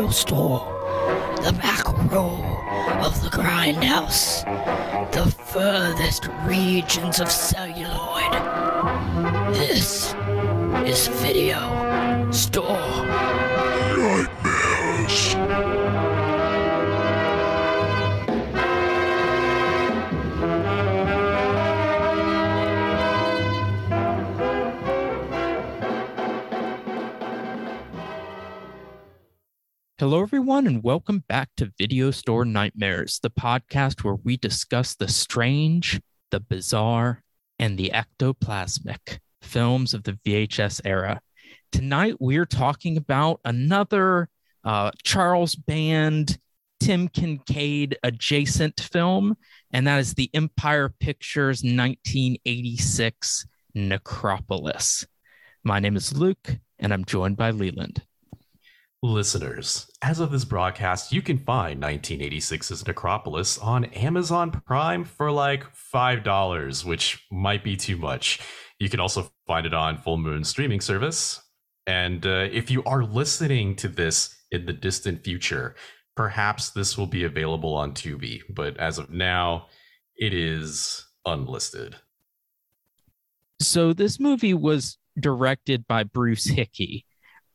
video store, the back row of the grindhouse, the furthest regions of celluloid. This is Video Store Hello, everyone, and welcome back to Video Store Nightmares, the podcast where we discuss the strange, the bizarre, and the ectoplasmic films of the VHS era. Tonight, we're talking about another uh, Charles Band, Tim Kincaid adjacent film, and that is the Empire Pictures 1986 Necropolis. My name is Luke, and I'm joined by Leland. Listeners, as of this broadcast, you can find 1986's Necropolis on Amazon Prime for like $5, which might be too much. You can also find it on Full Moon streaming service. And uh, if you are listening to this in the distant future, perhaps this will be available on Tubi. But as of now, it is unlisted. So, this movie was directed by Bruce Hickey,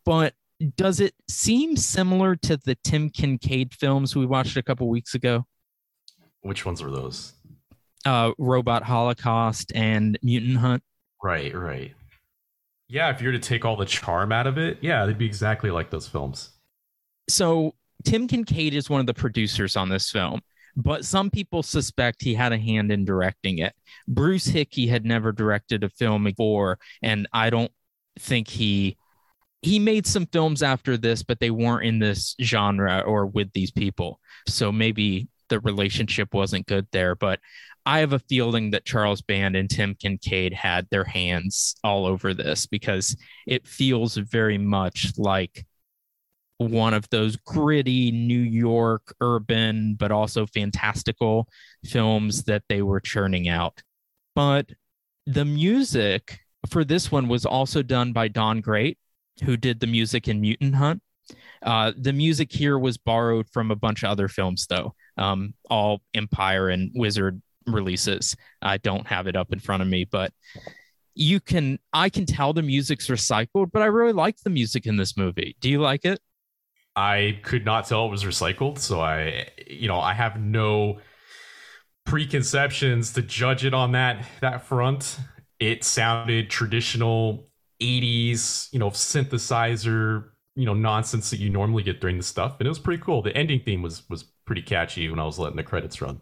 but does it seem similar to the Tim Kincaid films we watched a couple weeks ago? Which ones were those? Uh, Robot Holocaust and Mutant Hunt. Right, right. Yeah, if you were to take all the charm out of it, yeah, they'd be exactly like those films. So Tim Kincaid is one of the producers on this film, but some people suspect he had a hand in directing it. Bruce Hickey had never directed a film before, and I don't think he he made some films after this, but they weren't in this genre or with these people. So maybe the relationship wasn't good there. But I have a feeling that Charles Band and Tim Kincaid had their hands all over this because it feels very much like one of those gritty New York urban, but also fantastical films that they were churning out. But the music for this one was also done by Don Great, who did the music in Mutant Hunt. Uh, the music here was borrowed from a bunch of other films, though, um, all Empire and Wizard releases. I don't have it up in front of me, but you can, I can tell the music's recycled, but I really like the music in this movie. Do you like it? I could not tell it was recycled, so I, you know, I have no preconceptions to judge it on that that front. It sounded traditional 80s, you know, synthesizer, you know, nonsense that you normally get during the stuff. And it was pretty cool. The ending theme was was pretty catchy when I was letting the credits run.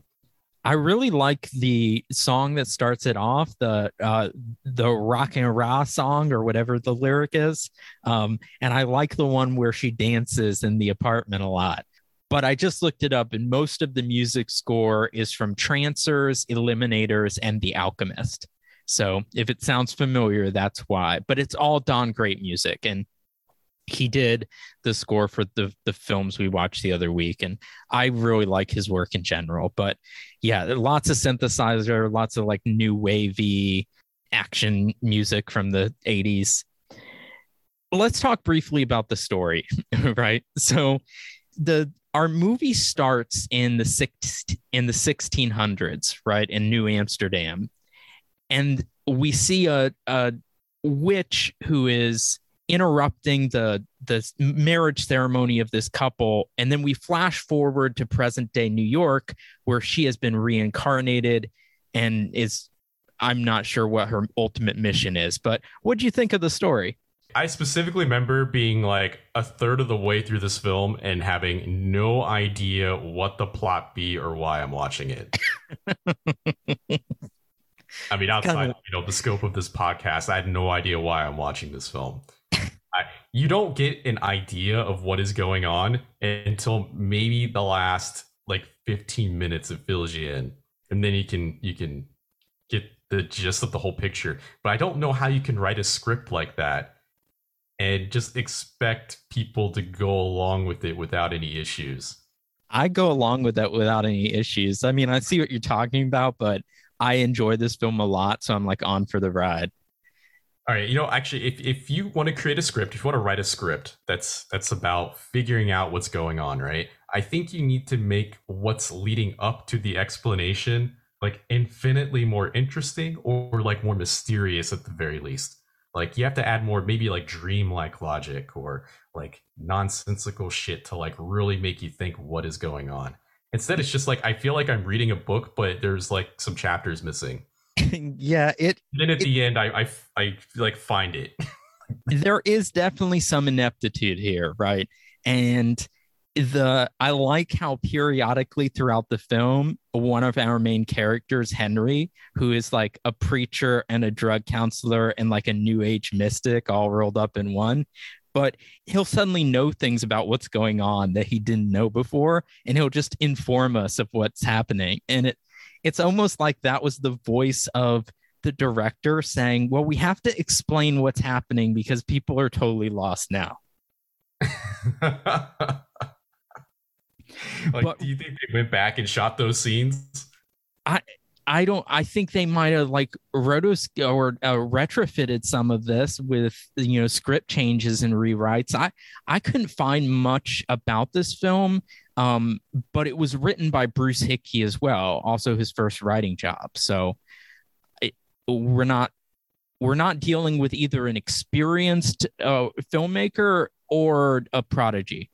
I really like the song that starts it off, the uh, the rock and raw song or whatever the lyric is, um, and I like the one where she dances in the apartment a lot. But I just looked it up, and most of the music score is from Trancers, Eliminators, and The Alchemist. So if it sounds familiar, that's why. But it's all Don Great music. And he did the score for the the films we watched the other week and i really like his work in general but yeah lots of synthesizer lots of like new wavy action music from the 80s let's talk briefly about the story right so the our movie starts in the six in the 1600s right in new amsterdam and we see a, a witch who is interrupting the the marriage ceremony of this couple and then we flash forward to present day New York where she has been reincarnated and is I'm not sure what her ultimate mission is but what do you think of the story I specifically remember being like a third of the way through this film and having no idea what the plot be or why I'm watching it. I mean, outside kind of, you know the scope of this podcast, I had no idea why I'm watching this film. I, you don't get an idea of what is going on until maybe the last like 15 minutes you in, and then you can you can get the gist of the whole picture. But I don't know how you can write a script like that and just expect people to go along with it without any issues. I go along with that without any issues. I mean, I see what you're talking about, but I enjoy this film a lot, so I'm like on for the ride. All right, you know, actually, if, if you want to create a script, if you want to write a script that's that's about figuring out what's going on, right? I think you need to make what's leading up to the explanation like infinitely more interesting or like more mysterious at the very least. Like you have to add more maybe like dreamlike logic or like nonsensical shit to like really make you think what is going on. Instead, it's just like I feel like I'm reading a book, but there's like some chapters missing. yeah, it. then at it, the end, I, I I like find it. there is definitely some ineptitude here, right? And the I like how periodically throughout the film, one of our main characters, Henry, who is like a preacher and a drug counselor and like a new age mystic all rolled up in one, but he'll suddenly know things about what's going on that he didn't know before, and he'll just inform us of what's happening. And it it's almost like that was the voice of the director saying, Well, we have to explain what's happening because people are totally lost now. like, but, do you think they went back and shot those scenes? I I don't. I think they might have like rotos or uh, retrofitted some of this with you know script changes and rewrites. I I couldn't find much about this film, um, but it was written by Bruce Hickey as well, also his first writing job. So it, we're not we're not dealing with either an experienced uh, filmmaker or a prodigy.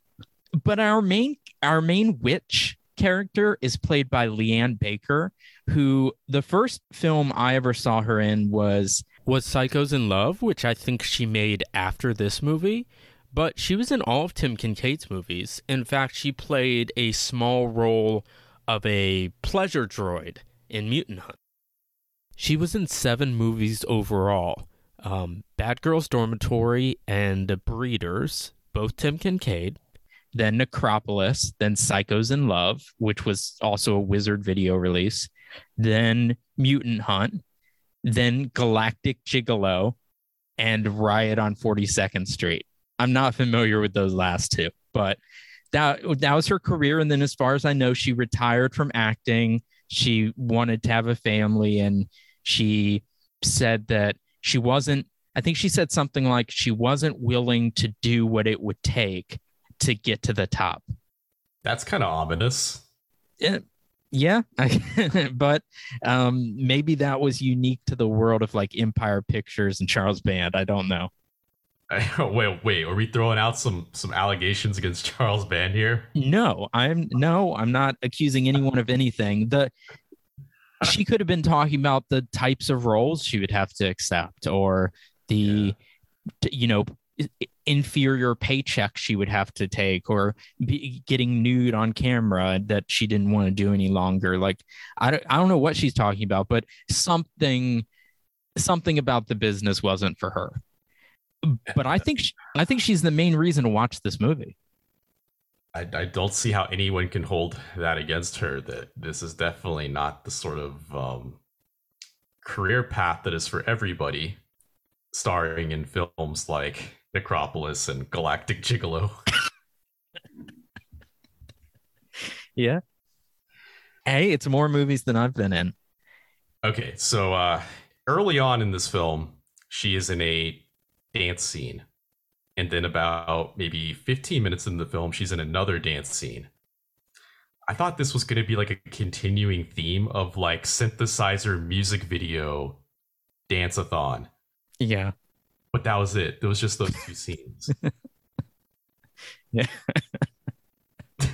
But our main our main witch character is played by LeAnne Baker, who the first film I ever saw her in was was Psychos in Love, which I think she made after this movie. But she was in all of Tim Kincaid's movies. In fact, she played a small role of a pleasure droid in Mutant Hunt. She was in seven movies overall um, Bad Girls Dormitory and Breeders, both Tim Kincaid then Necropolis, then Psychos in Love, which was also a Wizard video release, then Mutant Hunt, then Galactic Gigolo, and Riot on 42nd Street. I'm not familiar with those last two, but that that was her career. And then, as far as I know, she retired from acting. She wanted to have a family, and she said that she wasn't. I think she said something like she wasn't willing to do what it would take to get to the top. That's kind of ominous. Yeah, yeah, but um, maybe that was unique to the world of like Empire Pictures and Charles Band. I don't know. wait, wait, are we throwing out some some allegations against Charles Band here? No, I'm no, I'm not accusing anyone of anything. The she could have been talking about the types of roles she would have to accept or the yeah. you know inferior paycheck she would have to take or be getting nude on camera that she didn't want to do any longer. Like I don't, I don't know what she's talking about but something something about the business wasn't for her. But i think she, i think she's the main reason to watch this movie. I, I don't see how anyone can hold that against her that this is definitely not the sort of um, career path that is for everybody starring in films like Necropolis and Galactic Gigolo. yeah. Hey, it's more movies than I've been in. Okay, so uh early on in this film, she is in a dance scene. And then about maybe 15 minutes in the film, she's in another dance scene. I thought this was going to be like a continuing theme of like synthesizer music video dance-a-thon. Yeah but that was it. There was just those two scenes. yeah.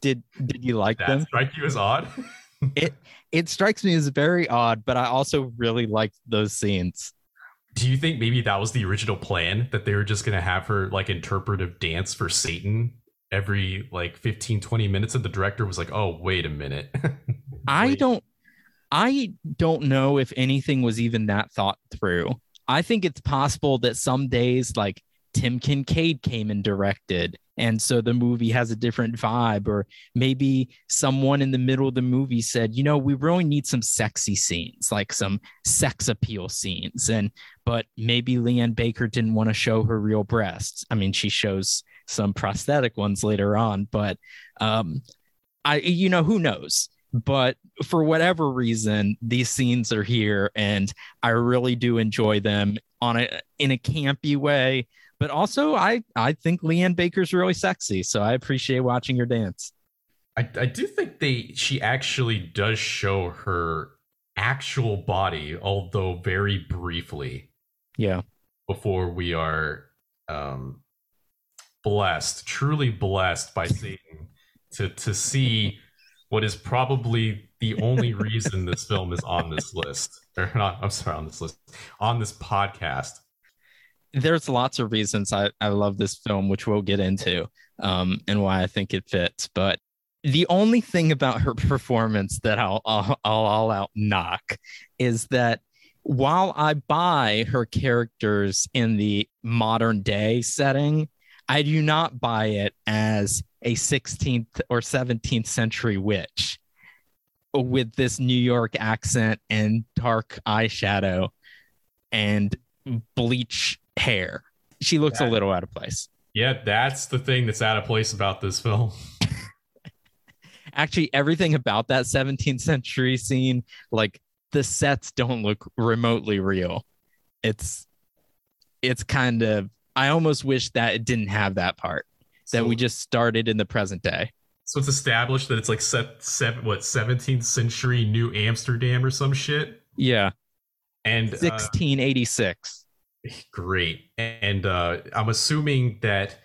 did did you like that them? Strike you as odd? it it strikes me as very odd, but I also really liked those scenes. Do you think maybe that was the original plan that they were just going to have her like interpretive dance for Satan every like 15 20 minutes and the director was like, "Oh, wait a minute." I don't I don't know if anything was even that thought through. I think it's possible that some days like Tim Kincaid came and directed. And so the movie has a different vibe, or maybe someone in the middle of the movie said, you know, we really need some sexy scenes, like some sex appeal scenes. And, but maybe LeAnne Baker didn't want to show her real breasts. I mean, she shows some prosthetic ones later on, but um, I, you know, who knows? But for whatever reason, these scenes are here, and I really do enjoy them on a in a campy way. But also, I I think LeAnne Baker's really sexy, so I appreciate watching her dance. I, I do think they she actually does show her actual body, although very briefly. Yeah. Before we are um blessed, truly blessed by seeing to to see what is probably the only reason this film is on this list. Or not, I'm sorry, on this list, on this podcast. There's lots of reasons I, I love this film, which we'll get into, um, and why I think it fits. But the only thing about her performance that I'll, I'll, I'll all out knock is that while I buy her characters in the modern day setting, I do not buy it as a 16th or 17th century witch with this New York accent and dark eyeshadow and bleach hair. She looks that, a little out of place. Yeah, that's the thing that's out of place about this film. Actually, everything about that 17th century scene, like the sets don't look remotely real. It's it's kind of I almost wish that it didn't have that part that we just started in the present day. So it's established that it's like set seven what 17th century New Amsterdam or some shit. Yeah. And 1686. Uh, great. And uh I'm assuming that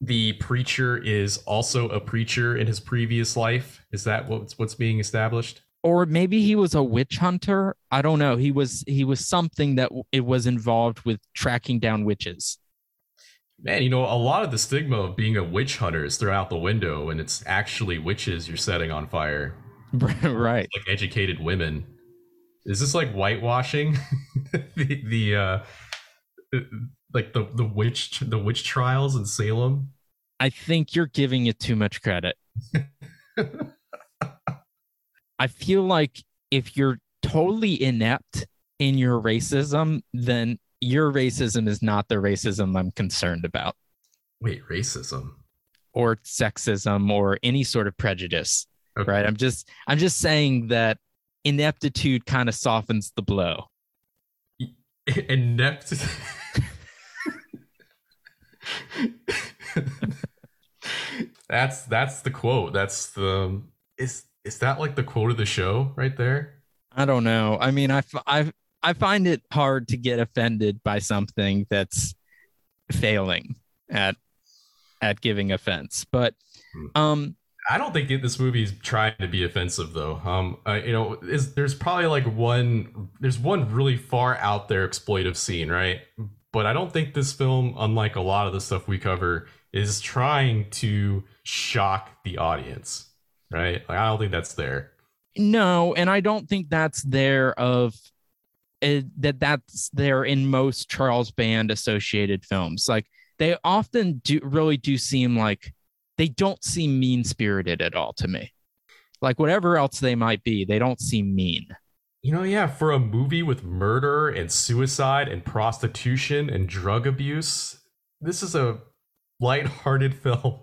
the preacher is also a preacher in his previous life. Is that what's what's being established? Or maybe he was a witch hunter. I don't know. He was he was something that it was involved with tracking down witches man, you know, a lot of the stigma of being a witch hunter is thrown out the window, and it's actually witches you're setting on fire. right. Like educated women. Is this like whitewashing the the uh like the the witch the witch trials in Salem? I think you're giving it too much credit. I feel like if you're totally inept in your racism, then your racism is not the racism I'm concerned about. Wait, racism or sexism or any sort of prejudice. Okay. Right? I'm just I'm just saying that ineptitude kind of softens the blow. Inept That's that's the quote. That's the is is that like the quote of the show right there? I don't know. I mean, I I I find it hard to get offended by something that's failing at at giving offense. But hmm. um I don't think this movie is trying to be offensive though. Um uh, you know, is there's probably like one there's one really far out there exploitive scene, right? But I don't think this film unlike a lot of the stuff we cover is trying to shock the audience, right? Like I don't think that's there. No, and I don't think that's there of it, that that's there in most Charles Band associated films. Like they often do really do seem like they don't seem mean spirited at all to me. Like whatever else they might be, they don't seem mean. You know, yeah, for a movie with murder and suicide and prostitution and drug abuse, this is a light-hearted film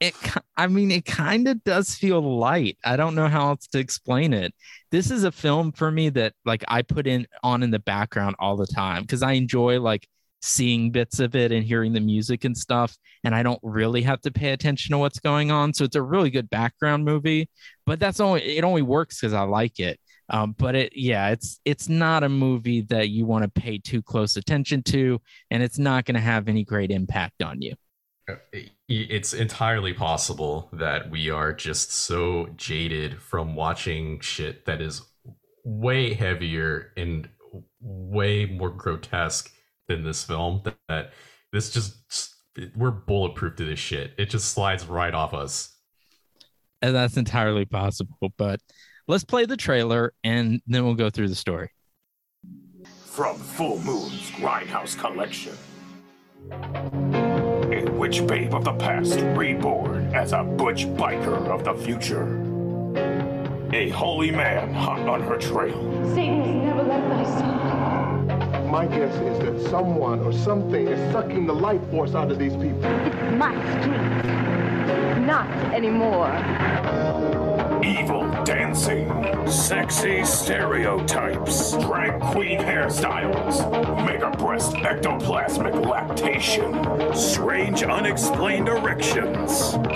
it i mean it kind of does feel light. I don't know how else to explain it. This is a film for me that like i put in on in the background all the time because i enjoy like seeing bits of it and hearing the music and stuff and i don't really have to pay attention to what's going on so it's a really good background movie but that's only it only works because i like it. Um, but it yeah it's it's not a movie that you want to pay too close attention to and it's not going to have any great impact on you Uh, it's entirely possible that we are just so jaded from watching shit that is way heavier and way more grotesque than this film that this just we're bulletproof to this shit. It just slides right off us. And that's entirely possible but let's play the trailer and then we'll go through the story. From full moon's grindhouse collection. a witch babe of the past reborn as a butch biker of the future. A holy man hot on her trail. Satan has never left thy side. My guess is that someone or something is sucking the life force out of these people. It's my street. Not anymore. evil dancing, sexy stereotypes, drag queen hairstyles, mega breast ectoplasmic lactation, strange unexplained erections,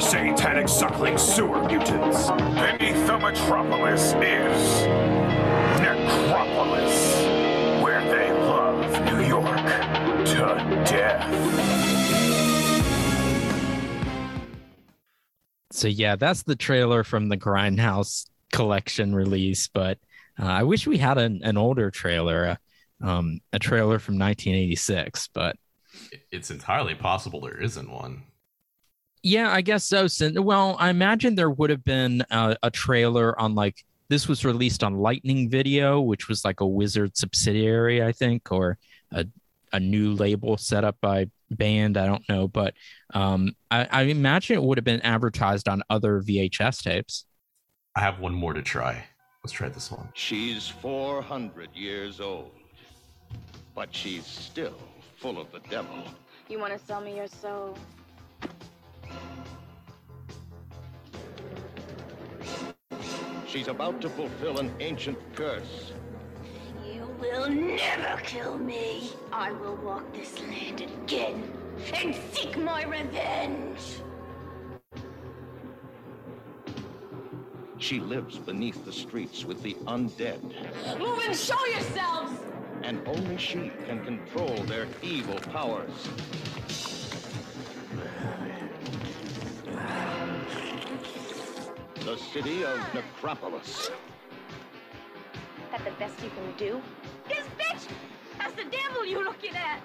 satanic suckling sewer mutants. Beneath the metropolis is Necropolis, where they love New York to death. So yeah, that's the trailer from the Grindhouse collection release. But uh, I wish we had an, an older trailer, uh, um, a trailer from 1986. But it's entirely possible there isn't one. Yeah, I guess so. Well, I imagine there would have been a, a trailer on like this was released on Lightning Video, which was like a Wizard subsidiary, I think, or a a new label set up by band. I don't know, but um, I, I imagine it would have been advertised on other VHS tapes. I have one more to try. Let's try this one. She's 400 years old, but she's still full of the devil. You want to sell me your soul? She's about to fulfill an ancient curse You will never kill me. I will walk this land again and seek my revenge. She lives beneath the streets with the undead. Move and show yourselves! And only she can control their evil powers. The city of Necropolis. That the best you can do? This bitch! That's the devil you're looking at!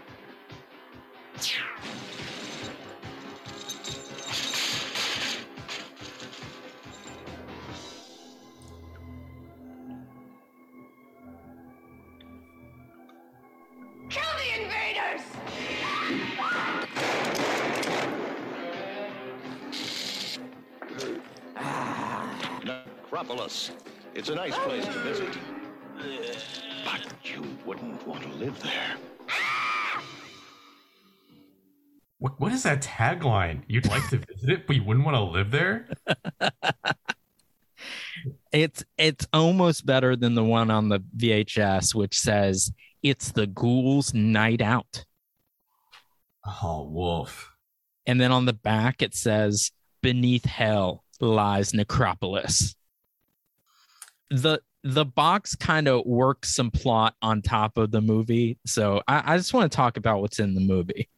Necropolis. It's a nice place to visit. But you wouldn't want to live there. What, what is that tagline? You'd like to visit it, but you wouldn't want to live there? it's it's almost better than the one on the VHS, which says it's the ghouls' night out. Oh, wolf. And then on the back it says, Beneath hell lies Necropolis. The the box kind of works some plot on top of the movie. So I, I just want to talk about what's in the movie.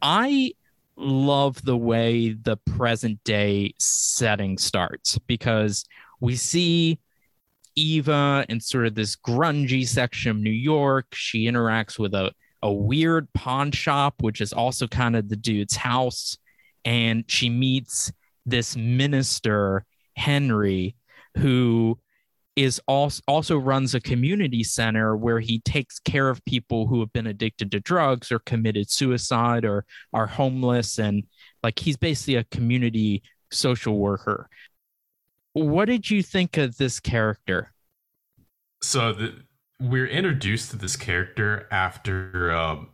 I love the way the present day setting starts because we see Eva in sort of this grungy section of New York. She interacts with a, a weird pawn shop, which is also kind of the dude's house. And she meets this minister, Henry, who is also also runs a community center where he takes care of people who have been addicted to drugs or committed suicide or are homeless. And like he's basically a community social worker. What did you think of this character? So the, we're introduced to this character after um,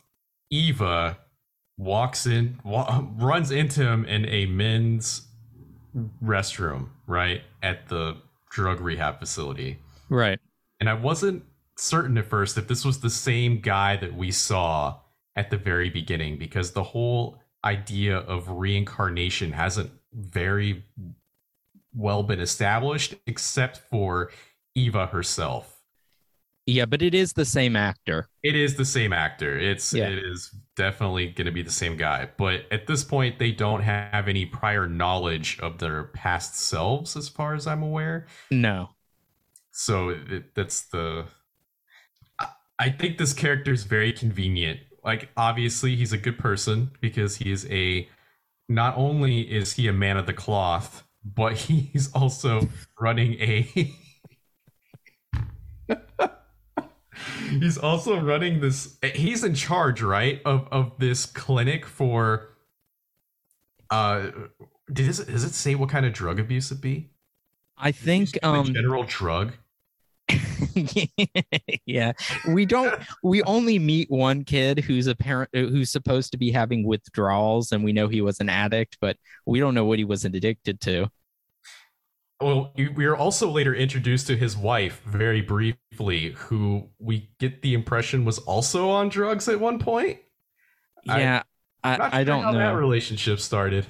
eva walks in wa- runs into him in a men's restroom right at the drug rehab facility. Right. And I wasn't certain at first if this was the same guy that we saw at the very beginning because the whole idea of reincarnation hasn't very well been established except for Eva herself. Yeah, but it is the same actor. It is the same actor. It's yeah. it is definitely going to be the same guy. But at this point, they don't have any prior knowledge of their past selves, as far as I'm aware. No. So it, that's the. I think this character is very convenient. Like, obviously, he's a good person because he is a. Not only is he a man of the cloth, but he's also running a. he's also running this he's in charge right of of this clinic for uh does it, does it say what kind of drug abuse it be? I think um general drug? Yeah. We don't we only meet one kid who's a parent who's supposed to be having withdrawals and we know he was an addict but we don't know what he was addicted to well, we are also later introduced to his wife very briefly, who we get the impression was also on drugs at one point. Yeah, I, I, I don't how know. that relationship started.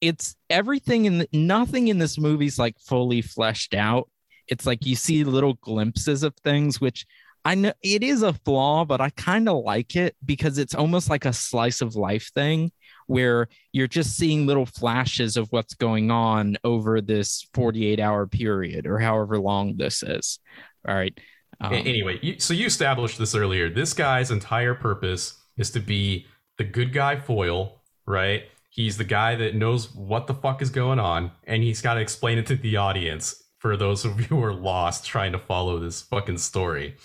It's everything in the, nothing in this movie's like fully fleshed out. It's like you see little glimpses of things, which I know it is a flaw, but I kind of like it because it's almost like a slice of life thing where you're just seeing little flashes of what's going on over this 48 hour period or however long this is. All right. Um, anyway, so you established this earlier. This guy's entire purpose is to be the good guy foil, right? He's the guy that knows what the fuck is going on, and he's got to explain it to the audience for those of you who are lost trying to follow this fucking story.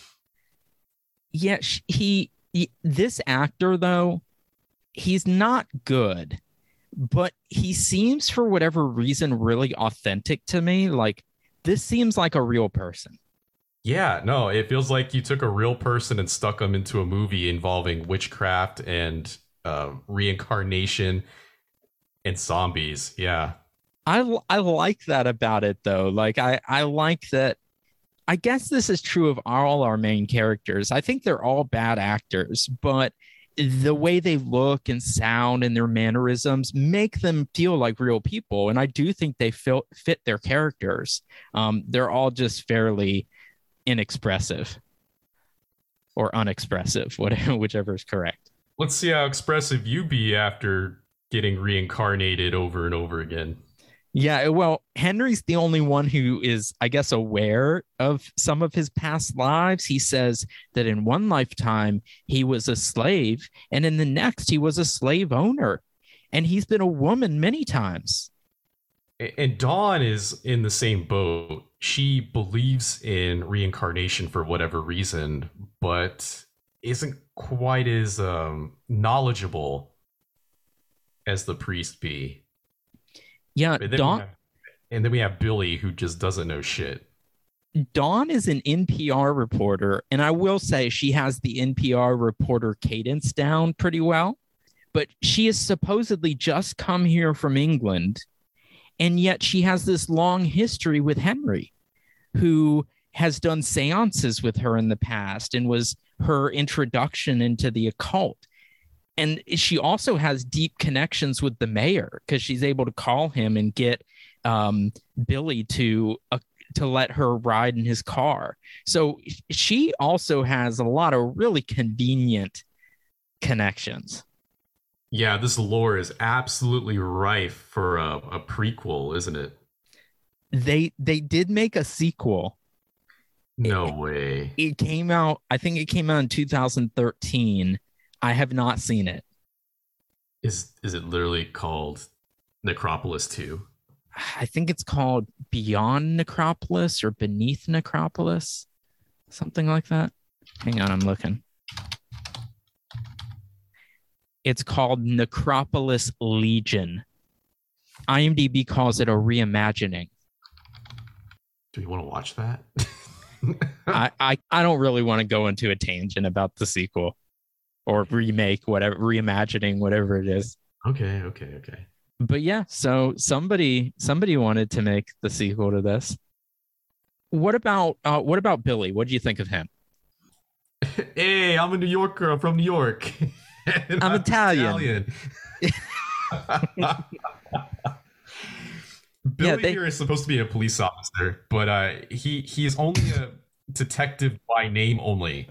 Yeah, he, he this actor though, he's not good, but he seems for whatever reason really authentic to me. Like this seems like a real person. Yeah, no, it feels like you took a real person and stuck them into a movie involving witchcraft and uh, reincarnation and zombies. Yeah. I I like that about it though. Like I I like that I guess this is true of all our main characters. I think they're all bad actors, but the way they look and sound and their mannerisms make them feel like real people. And I do think they feel, fit their characters. Um, they're all just fairly inexpressive or unexpressive, whatever, whichever is correct. Let's see how expressive you be after getting reincarnated over and over again. Yeah, well, Henry's the only one who is, I guess, aware of some of his past lives. He says that in one lifetime he was a slave, and in the next he was a slave owner, and he's been a woman many times. And Dawn is in the same boat. She believes in reincarnation for whatever reason, but isn't quite as um, knowledgeable as the priest be. Yeah, and Dawn. Have, and then we have Billy, who just doesn't know shit. Dawn is an NPR reporter, and I will say she has the NPR reporter cadence down pretty well. But she has supposedly just come here from England, and yet she has this long history with Henry, who has done seances with her in the past and was her introduction into the occult and she also has deep connections with the mayor because she's able to call him and get um, Billy to uh, to let her ride in his car. So she also has a lot of really convenient connections. Yeah, this lore is absolutely rife for a, a prequel, isn't it? They they did make a sequel. No it, way. It came out. I think it came out in 2013 I have not seen it. Is is it literally called Necropolis 2? I think it's called Beyond Necropolis or Beneath Necropolis. Something like that. Hang on, I'm looking. It's called Necropolis Legion. IMDb calls it a reimagining. Do you want to watch that? I, I, I don't really want to go into a tangent about the sequel or remake, whatever, reimagining, whatever it is. Okay, okay, okay. But yeah, so somebody somebody wanted to make the sequel to this. What about uh, what about Billy? What do you think of him? Hey, I'm a New Yorker. I'm from New York. I'm, I'm, Italian. Italian. Billy yeah, they... here is supposed to be a police officer, but uh, he he is only a detective by name only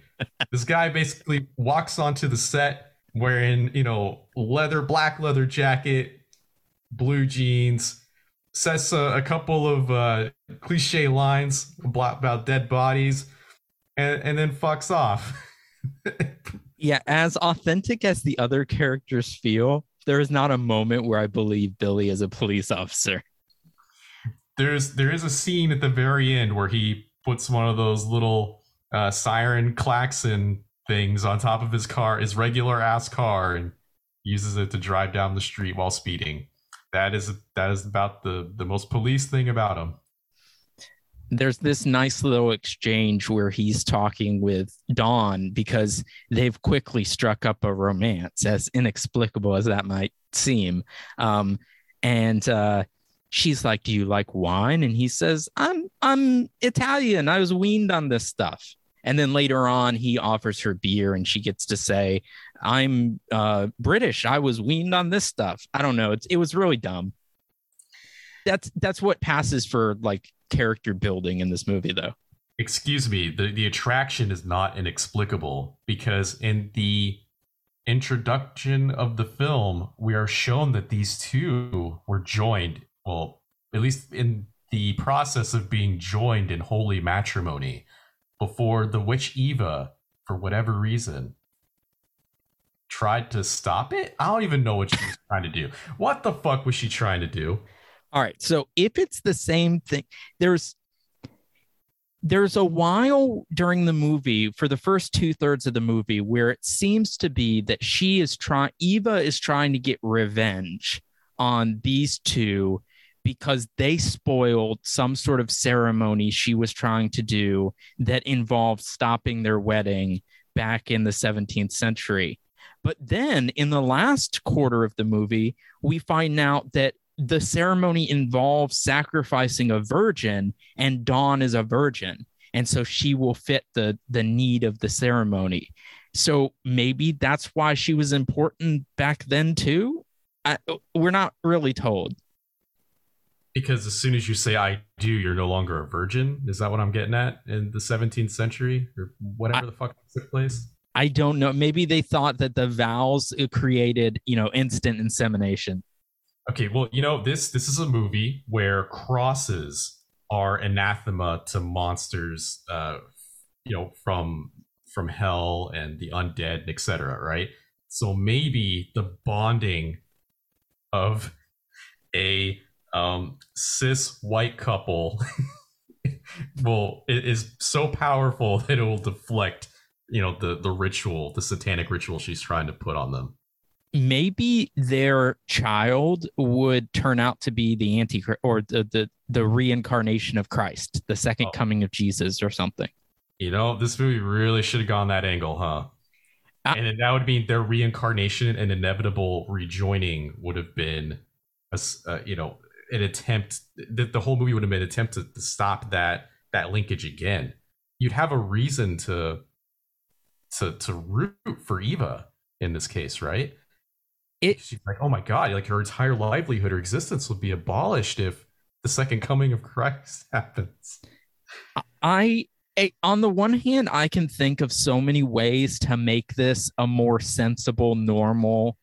this guy basically walks onto the set wearing, you know, leather, black leather jacket, blue jeans, says uh, a couple of uh, cliche lines about dead bodies, and, and then fucks off. yeah, as authentic as the other characters feel, there is not a moment where I believe Billy is a police officer. There's there is a scene at the very end where he puts one of those little uh, siren klaxon things on top of his car, his regular ass car, and uses it to drive down the street while speeding. That is that is about the the most police thing about him. There's this nice little exchange where he's talking with Dawn because they've quickly struck up a romance, as inexplicable as that might seem. Um, and uh, she's like, "Do you like wine?" And he says, "I'm I'm Italian. I was weaned on this stuff." And then later on, he offers her beer, and she gets to say, "I'm uh, British. I was weaned on this stuff." I don't know. It's it was really dumb. That's that's what passes for like character building in this movie, though. Excuse me. The the attraction is not inexplicable because in the introduction of the film, we are shown that these two were joined well, at least in the process of being joined in holy matrimony before the witch Eva, for whatever reason, tried to stop it. I don't even know what she was trying to do. What the fuck was she trying to do? All right. So if it's the same thing, there's there's a while during the movie for the first two thirds of the movie where it seems to be that she is trying eva is trying to get revenge on these two because they spoiled some sort of ceremony she was trying to do that involved stopping their wedding back in the 17th century. But then in the last quarter of the movie, we find out that the ceremony involves sacrificing a virgin, and Dawn is a virgin. And so she will fit the, the need of the ceremony. So maybe that's why she was important back then, too. I, we're not really told. Because as soon as you say I do, you're no longer a virgin. Is that what I'm getting at in the 17th century or whatever I, the fuck took place? I don't know. Maybe they thought that the vows created, you know, instant insemination. Okay, well, you know, this this is a movie where crosses are anathema to monsters uh you know from from hell and the undead, etc., right? So maybe the bonding of a um, cis white couple will is so powerful that it will deflect you know the the ritual the satanic ritual she's trying to put on them. Maybe their child would turn out to be the anti or the the, the reincarnation of christ the second oh. coming of jesus or something. You know this movie really should have gone that angle huh? I, and that would mean their reincarnation and inevitable rejoining would have been a, uh, you know an attempt that the whole movie would have been an attempt to, to stop that that linkage again. You'd have a reason to to to root for Eva in this case, right? It, She's like, oh my god, like her entire livelihood or existence would be abolished if the second coming of Christ happens. I on the one hand, I can think of so many ways to make this a more sensible, normal,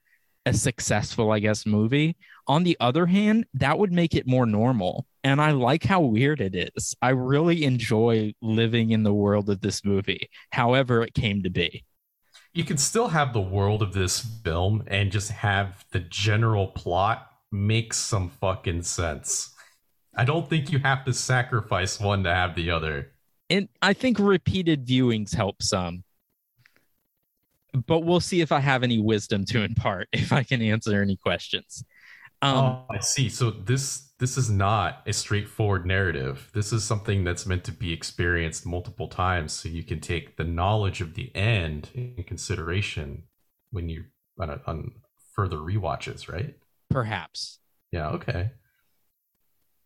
a successful, I guess, movie. On the other hand, that would make it more normal. And I like how weird it is. I really enjoy living in the world of this movie, however, it came to be. You can still have the world of this film and just have the general plot make some fucking sense. I don't think you have to sacrifice one to have the other. And I think repeated viewings help some but we'll see if I have any wisdom to impart if I can answer any questions. Um, oh, I see. So this this is not a straightforward narrative. This is something that's meant to be experienced multiple times, so you can take the knowledge of the end in consideration when you on, a, on further re-watches, right? Perhaps. Yeah. Okay.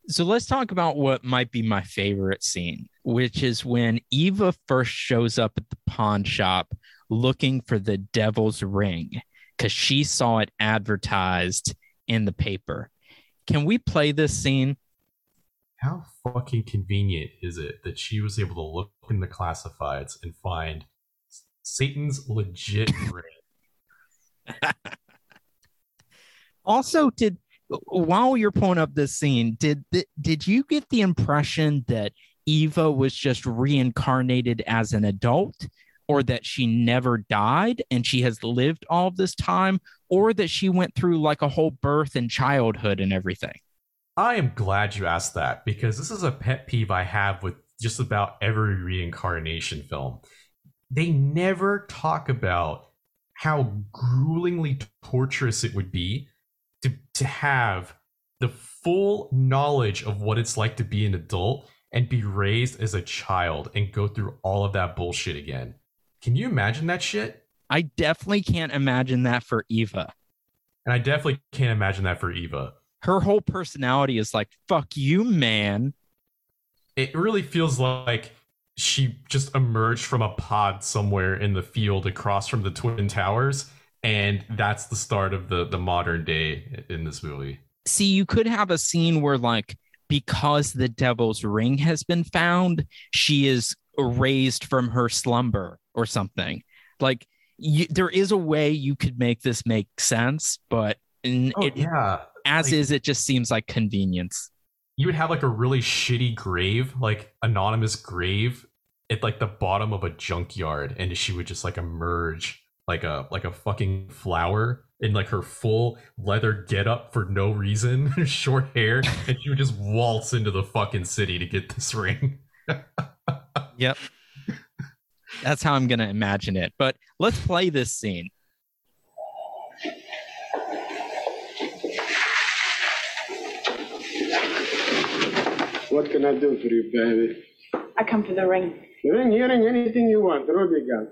So let's talk about what might be my favorite scene, which is when Eva first shows up at the pawn shop looking for the devil's ring because she saw it advertised in the paper. Can we play this scene? How fucking convenient is it that she was able to look in the classifieds and find Satan's legit ring? also, did while you're pulling up this scene, did did you get the impression that Eva was just reincarnated as an adult? Or that she never died and she has lived all of this time, or that she went through like a whole birth and childhood and everything. I am glad you asked that because this is a pet peeve I have with just about every reincarnation film. They never talk about how gruelingly torturous it would be to, to have the full knowledge of what it's like to be an adult and be raised as a child and go through all of that bullshit again. Can you imagine that shit? I definitely can't imagine that for Eva. And I definitely can't imagine that for Eva. her whole personality is like fuck you man it really feels like she just emerged from a pod somewhere in the field across from the twin towers and that's the start of the the modern day in this movie see you could have a scene where like because the devil's ring has been found she is raised from her slumber or something like you, there is a way you could make this make sense but oh, it, yeah as like, is it just seems like convenience you would have like a really shitty grave like anonymous grave at like the bottom of a junkyard and she would just like emerge like a like a fucking flower in like her full leather getup for no reason, short hair, and she would just waltz into the fucking city to get this ring. yep. That's how I'm gonna imagine it. But let's play this scene. What can I do for you, baby? I come to the ring. The ring, hearing anything you want. What do you got?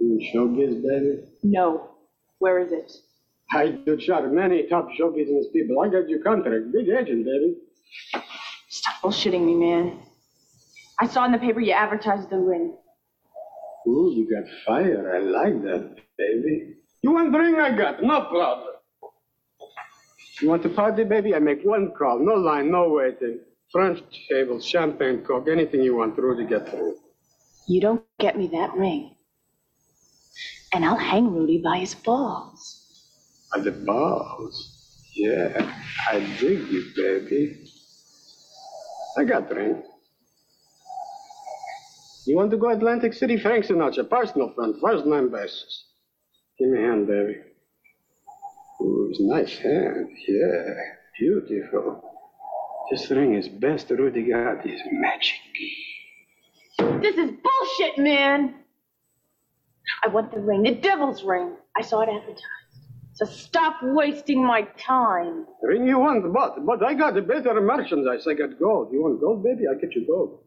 You showbiz, baby? No. Where is it? I do shot many top show business people. I got your contract. Big agent, baby. Stop bullshitting me, man. I saw in the paper you advertised the ring. Ooh, you got fire. I like that, baby. You want the ring I got? No problem. You want to party, baby? I make one call. No line, no waiting. French table, champagne, coke, anything you want, Rudy, get through. You don't get me that ring. And I'll hang Rudy by his balls. By the balls? Yeah, I dig you, baby. I got the ring. You want to go Atlantic City? Frank Sinatra, personal friend, first name basis. Give me a hand, baby. Ooh, it's a nice hand. Yeah, beautiful. This ring is best Rudy got is magic. This is bullshit, man. I want the ring, the devil's ring. I saw it advertised. So stop wasting my time. Ring you want, but but I got a better merchandise. I got gold. You want gold, baby? I get you gold.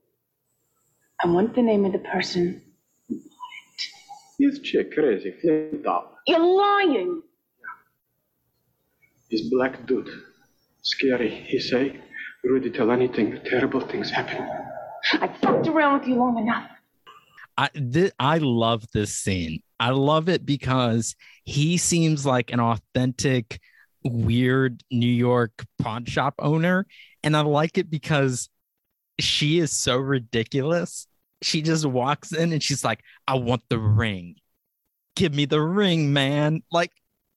I want the name of the person who bought it. This chick crazy, flipped off. You're lying. This black dude, scary. He say, Rudy, tell anything. Terrible things happen. I fucked around with you long enough. I th- I love this scene. I love it because he seems like an authentic, weird New York pawn shop owner, and I like it because she is so ridiculous. She just walks in and she's like, "I want the ring. Give me the ring, man!" Like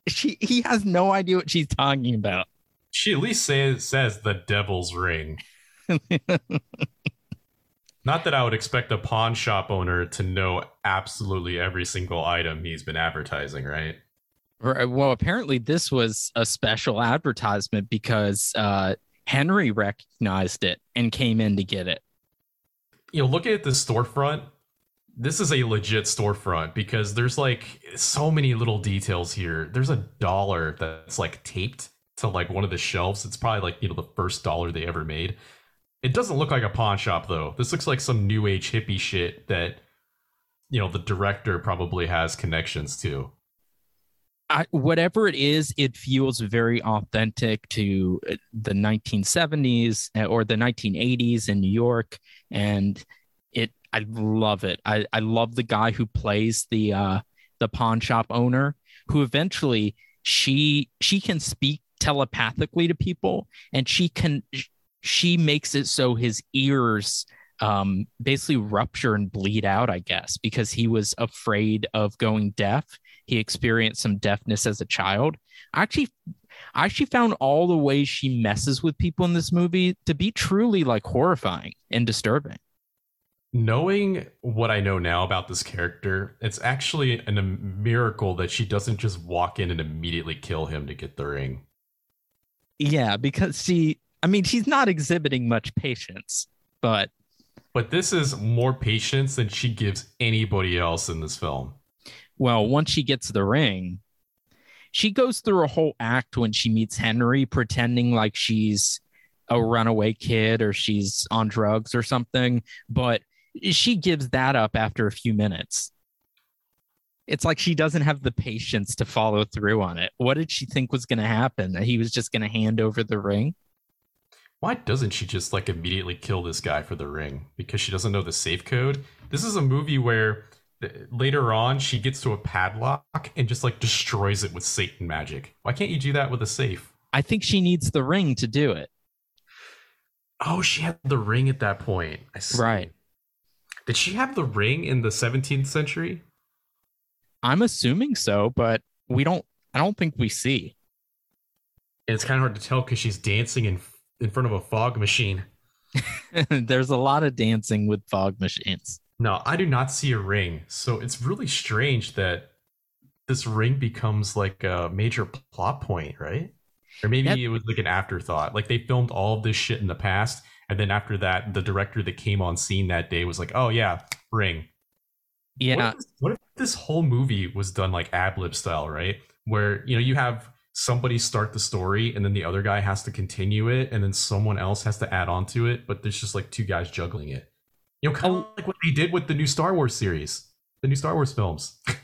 she he has no idea what she's talking about. She at least says says the devil's ring. Not that I would expect a pawn shop owner to know absolutely every single item he's been advertising, right? Well, apparently this was a special advertisement because uh, Henry recognized it and came in to get it. You know, looking at the storefront, this is a legit storefront because there's like so many little details here. There's a dollar that's like taped to like one of the shelves. It's probably like, you know, the first dollar they ever made. It doesn't look like a pawn shop though. This looks like some new age hippie shit that you know the director probably has connections to. I, whatever it is, it feels very authentic to uh, the 1970s uh, or the 1980s in New York, and it. I love it. I, I love the guy who plays the uh, the pawn shop owner, who eventually she she can speak telepathically to people, and she can she makes it so his ears um, basically rupture and bleed out, I guess, because he was afraid of going deaf. He experienced some deafness as a child. I actually, I actually found all the ways she messes with people in this movie to be truly like horrifying and disturbing. Knowing what I know now about this character, it's actually an, a miracle that she doesn't just walk in and immediately kill him to get the ring. Yeah, because she I mean, she's not exhibiting much patience, but but this is more patience than she gives anybody else in this film. Well, once she gets the ring, she goes through a whole act when she meets Henry, pretending like she's a runaway kid or she's on drugs or something, but she gives that up after a few minutes. it's like she doesn't have the patience to follow through on it. What did she think was going to happen? That he was just going to hand over the ring? Why doesn't she just like immediately kill this guy for the ring? Because she doesn't know the safe code? This is a movie where later on she gets to a padlock and just like destroys it with Satan magic. Why can't you do that with a safe? I think she needs the ring to do it. Oh, she had the ring at that point. Right. Did she have the ring in the 17th century? I'm assuming so, but we don't I don't think we see. And it's kind of hard to tell because she's dancing in in front of a fog machine. There's a lot of dancing with fog machines. No, I do not see a ring. So it's really strange that this ring becomes like a major plot point, right? Or maybe that, it was like an afterthought. Like they filmed all of this shit in the past, and then after that, the director that came on scene that day was like, "Oh yeah, ring." Yeah. What if, this, what if this whole movie was done like ad lib style, right? Where you know you have somebody start the story and then the other guy has to continue it and then someone else has to add on to it but there's just like two guys juggling it you know kind of like what they did with the new star wars series the new star wars films.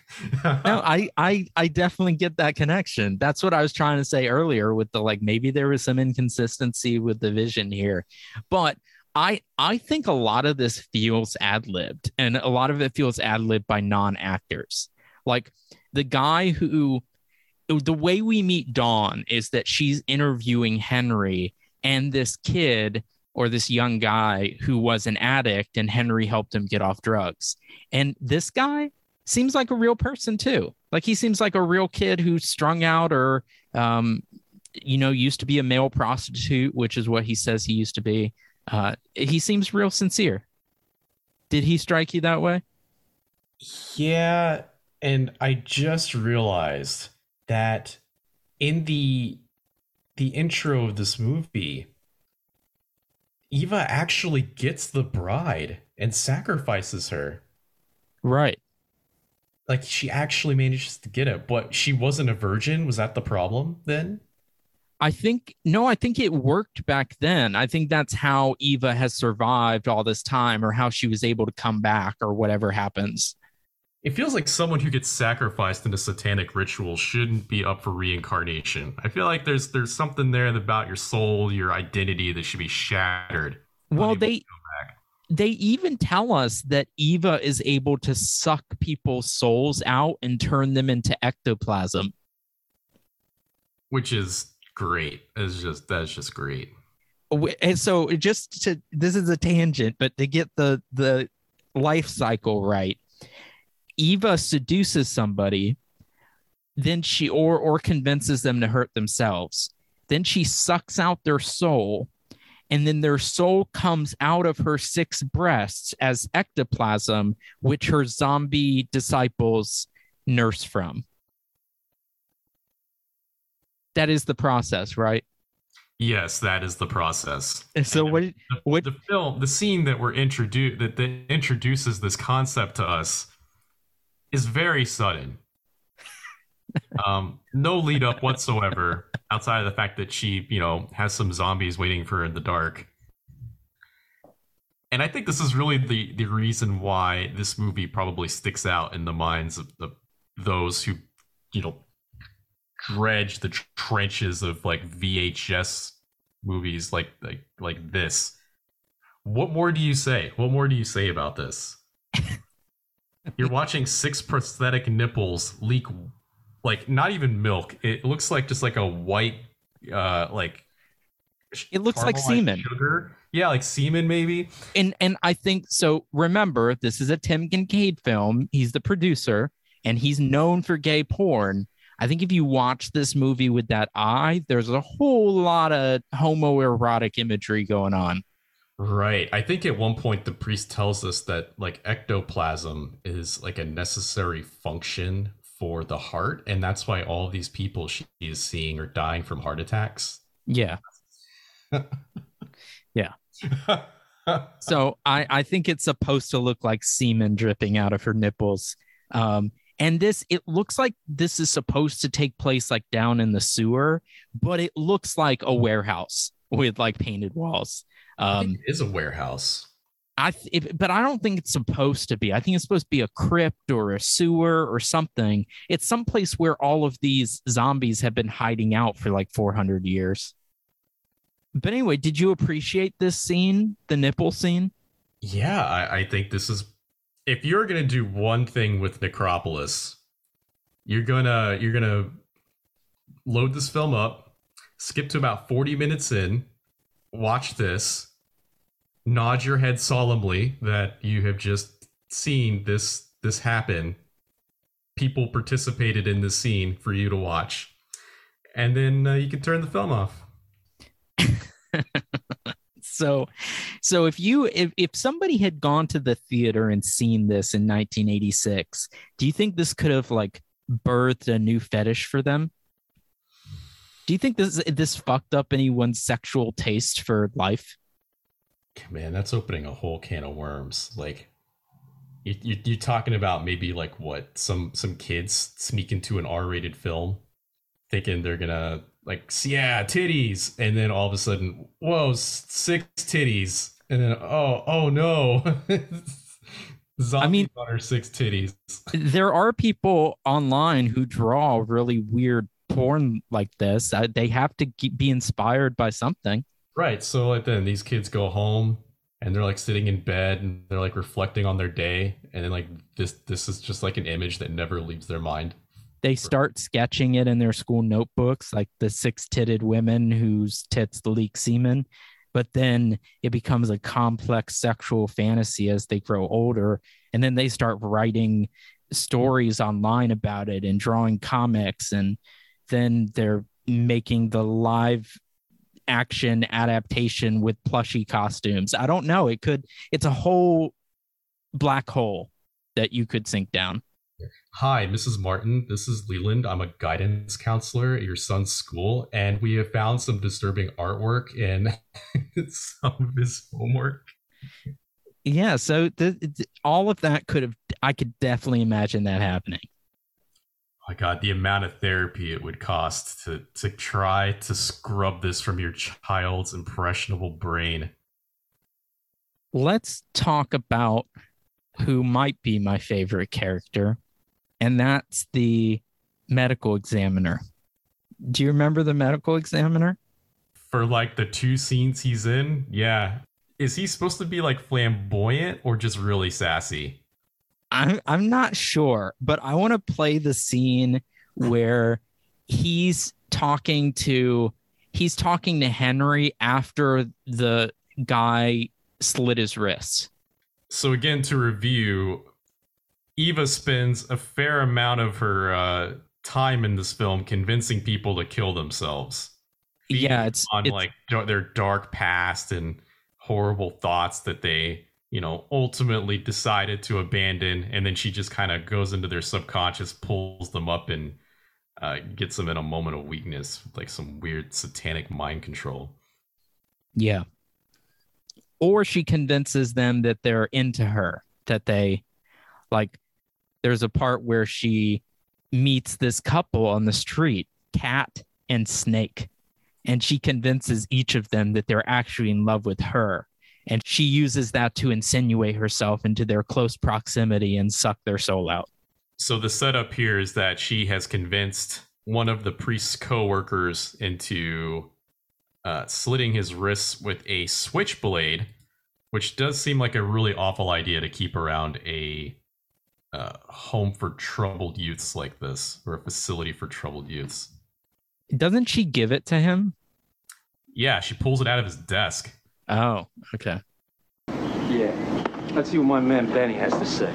No i i i definitely get that connection. That's what i was trying to say earlier with the like maybe there was some inconsistency with the vision here. But I I think a lot of this feels ad libbed, and a lot of it feels ad libbed by non actors. Like the guy who the way we meet Dawn is that she's interviewing Henry and this kid or this young guy who was an addict and Henry helped him get off drugs. And this guy seems like a real person too. Like he seems like a real kid who's strung out or um you know used to be a male prostitute, which is what he says he used to be. Uh he seems real sincere. Did he strike you that way? Yeah, and I just realized that in the the intro of this movie, Eva actually gets the bride and sacrifices her. Right. Like she actually manages to get it, but she wasn't a virgin. Was that the problem then? I think no, I think it worked back then. I think that's how Eva has survived all this time or how she was able to come back or whatever happens. It feels like someone who gets sacrificed in a satanic ritual shouldn't be up for reincarnation. I feel like there's there's something there about your soul, your identity that should be shattered. Well, they they even tell us that Eva is able to suck people's souls out and turn them into ectoplasm. Which is great. It's just that's just great. And so just to this is a tangent, but to get the the life cycle right Eva seduces somebody, then she or or convinces them to hurt themselves. Then she sucks out their soul, and then their soul comes out of her six breasts as ectoplasm, which her zombie disciples nurse from. That is the process, right? Yes, that is the process. And so, what, what the, the film, the scene that we're introduced that, that introduces this concept to us is very sudden. um, no lead up whatsoever outside of the fact that she, you know, has some zombies waiting for her in the dark. And I think this is really the the reason why this movie probably sticks out in the minds of the those who, you know, dredge the trenches of like VHS movies like like like this. What more do you say? What more do you say about this? You're watching six prosthetic nipples leak like not even milk. It looks like just like a white uh like it looks like semen. Sugar. Yeah, like semen maybe. And and I think so remember this is a Tim Kincaid film. He's the producer and he's known for gay porn. I think if you watch this movie with that eye, there's a whole lot of homoerotic imagery going on. Right. I think at one point the priest tells us that like ectoplasm is like a necessary function for the heart, and that's why all these people she is seeing are dying from heart attacks. Yeah. yeah. so I I think it's supposed to look like semen dripping out of her nipples. Um and this it looks like this is supposed to take place like down in the sewer, but it looks like a warehouse with like painted walls. Um, it is a warehouse. I th- it, but I don't think it's supposed to be. I think it's supposed to be a crypt or a sewer or something. It's someplace where all of these zombies have been hiding out for like 400 years. But anyway, did you appreciate this scene, the nipple scene? Yeah, I, I think this is. If you're gonna do one thing with Necropolis, you're gonna you're gonna load this film up, skip to about 40 minutes in, watch this, nod your head solemnly that you have just seen this this happen. People participated in this scene for you to watch, and then uh, you can turn the film off. so so if you if, if somebody had gone to the theater and seen this in 1986 do you think this could have like birthed a new fetish for them do you think this this fucked up anyone's sexual taste for life Man, that's opening a whole can of worms. Like, you, you, you're talking about maybe like what some some kids sneak into an R-rated film, thinking they're gonna like, yeah, titties, and then all of a sudden, whoa, six titties, and then oh oh no, zombies I mean, her six titties. There are people online who draw really weird porn like this. They have to be inspired by something. Right. So like then these kids go home and they're like sitting in bed and they're like reflecting on their day and then like this this is just like an image that never leaves their mind. They start sketching it in their school notebooks like the six-titted women whose tits leak semen, but then it becomes a complex sexual fantasy as they grow older and then they start writing stories online about it and drawing comics and then they're making the live action adaptation with plushy costumes. I don't know. It could, it's a whole black hole that you could sink down. Hi, Mrs. Martin. This is Leland. I'm a guidance counselor at your son's school, and we have found some disturbing artwork in some of his homework. Yeah, so all of that could have, I could definitely imagine that happening my god the amount of therapy it would cost to to try to scrub this from your child's impressionable brain. Let's talk about who might be my favorite character and that's the medical examiner. Do you remember the medical examiner? For like the two scenes he's in? Yeah. Is he supposed to be like flamboyant or just really sassy I'm I'm not sure, but I want to play the scene where he's talking to he's talking to Henry after the guy slit his wrist. So again, to review, Eva spends a fair amount of her uh, time in this film convincing people to kill themselves. Yeah, it's on it's, like their dark past and horrible thoughts that they you know, ultimately decided to abandon, and then she just kind of goes into their subconscious, pulls them up, and uh, gets them in a moment of weakness, like some weird satanic mind control. Yeah. Or she convinces them that they're into her, that they like. There's a part where she meets this couple on the street, cat and snake, and she convinces each of them that they're actually in love with her and she uses that to insinuate herself into their close proximity and suck their soul out. So the setup here is that she has convinced one of the priest's co-workers into uh, slitting his wrists with a switchblade, which does seem like a really awful idea to keep around a uh, home for troubled youths like this, or a facility for troubled youths. Doesn't she give it to him? Yeah, she pulls it out of his desk. Oh, okay. Yeah. Let's see what my man Benny has to say.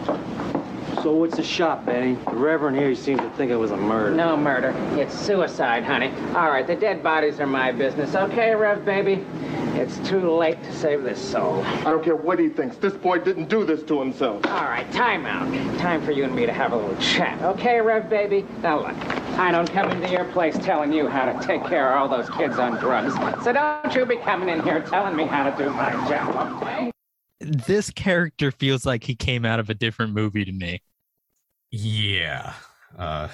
So what's the shot, Benny? The Reverend here seems to think it was a murder. No murder. It's suicide, honey. All right, the dead bodies are my business. Okay, Rev, baby? It's too late to save this soul. I don't care what he thinks. This boy didn't do this to himself. All right, time out. Time for you and me to have a little chat. Okay, Rev, baby? Now look, I don't come into your place telling you how to take care of all those kids on drugs. So don't you be coming in here telling me how to do my job, okay? This character feels like he came out of a different movie to me. Yeah. Uh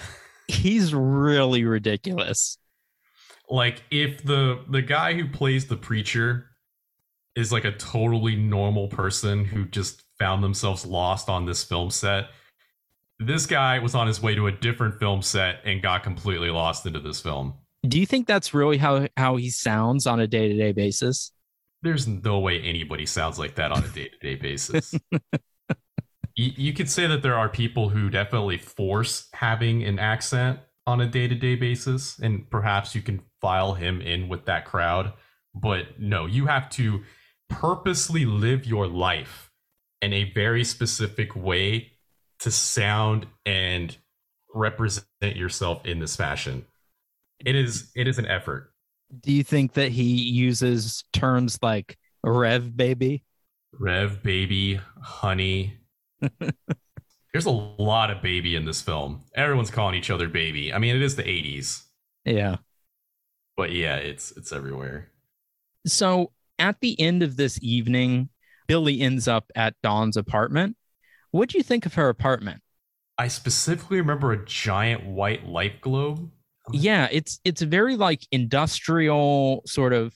he's really ridiculous like if the the guy who plays the preacher is like a totally normal person who just found themselves lost on this film set. This guy was on his way to a different film set and got completely lost into this film. Do you think that's really how how he sounds on a day to day basis? There's no way anybody sounds like that on a day to day basis. you, you could say that there are people who definitely force having an accent on a day to day basis, and perhaps you can file him in with that crowd. But no, you have to purposely live your life in a very specific way to sound and represent yourself in this fashion. It is it is an effort. Do you think that he uses terms like rev baby? Rev baby, honey. There's a lot of baby in this film. Everyone's calling each other baby. I mean, it is the 80s. Yeah. But yeah, it's it's everywhere. So at the end of this evening, Billy ends up at Dawn's apartment. What do you think of her apartment? I specifically remember a giant white light globe. Yeah, it's it's very like industrial sort of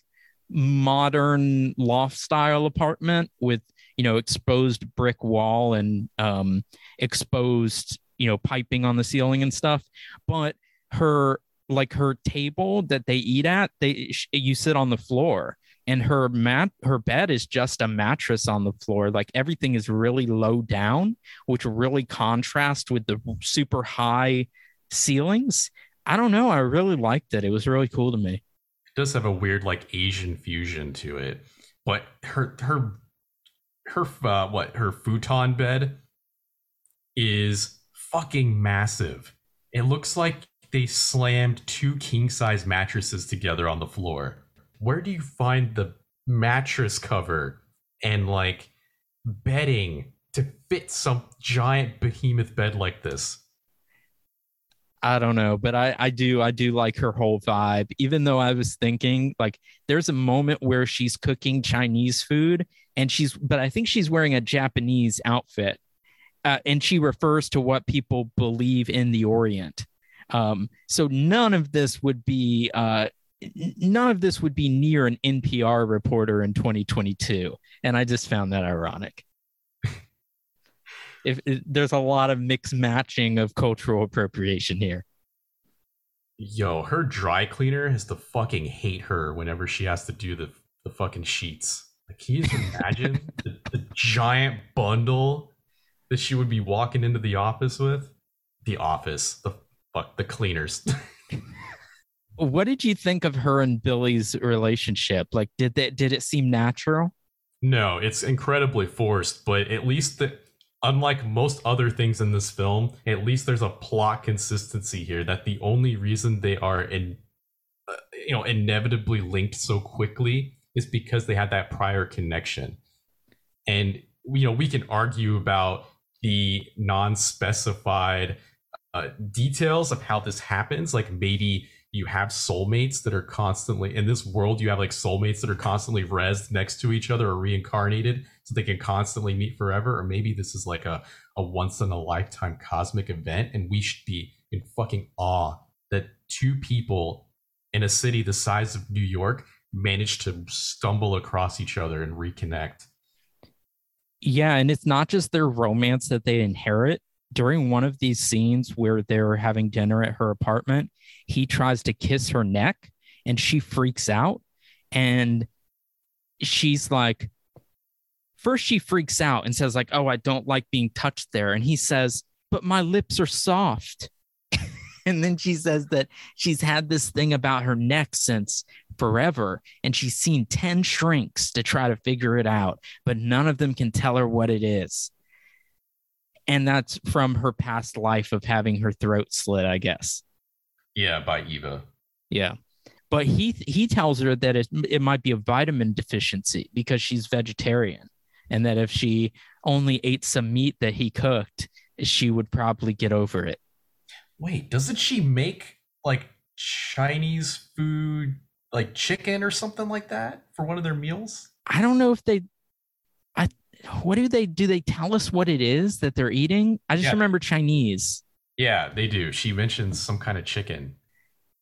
modern loft style apartment with you know exposed brick wall and um exposed you know piping on the ceiling and stuff but her like her table that they eat at they you sit on the floor and her mat her bed is just a mattress on the floor. Like everything is really low down which really contrasts with the super high ceilings. I don't know. I really liked it. It was really cool to me. It does have a weird like asian fusion to it but her her her uh, what her futon bed is fucking massive. It looks like they slammed two king size mattresses together on the floor where do you find the mattress cover and like bedding to fit some giant behemoth bed like this? I don't know, but I I do I do like her whole vibe. Even though I was thinking like there's a moment where she's cooking Chinese food and she's but I think she's wearing a Japanese outfit. Uh, and she refers to what people believe in the Orient. Um, so none of this would be uh, none of this would be near an NPR reporter in 2022. And I just found that ironic. if, if, there's a lot of mixed matching of cultural appropriation here. Yo, her dry cleaner has to fucking hate her whenever she has to do the, the fucking sheets. Like, can you imagine the, the giant bundle that she would be walking into the office with? The office, the fuck, the cleaners. what did you think of her and Billy's relationship? Like, did that did it seem natural? No, it's incredibly forced. But at least the, unlike most other things in this film, at least there's a plot consistency here. That the only reason they are in, uh, you know, inevitably linked so quickly is because they had that prior connection. And you know, we can argue about the non-specified uh, details of how this happens. Like maybe you have soulmates that are constantly in this world you have like soulmates that are constantly res next to each other or reincarnated so they can constantly meet forever or maybe this is like a, a once in a lifetime cosmic event and we should be in fucking awe that two people in a city the size of new york managed to stumble across each other and reconnect. Yeah and it's not just their romance that they inherit. During one of these scenes where they're having dinner at her apartment, he tries to kiss her neck and she freaks out. And she's like, first she freaks out and says, like, oh, I don't like being touched there. And he says, but my lips are soft. and then she says that she's had this thing about her neck since forever and she's seen 10 shrinks to try to figure it out, but none of them can tell her what it is and that's from her past life of having her throat slit, I guess. Yeah, by Eva. Yeah. But he he tells her that it, it might be a vitamin deficiency because she's vegetarian and that if she only ate some meat that he cooked, she would probably get over it. Wait, doesn't she make like Chinese food like chicken or something like that for one of their meals? I don't know if they I what do they do? They tell us what it is that they're eating. I just yeah. remember Chinese. Yeah, they do. She mentions some kind of chicken.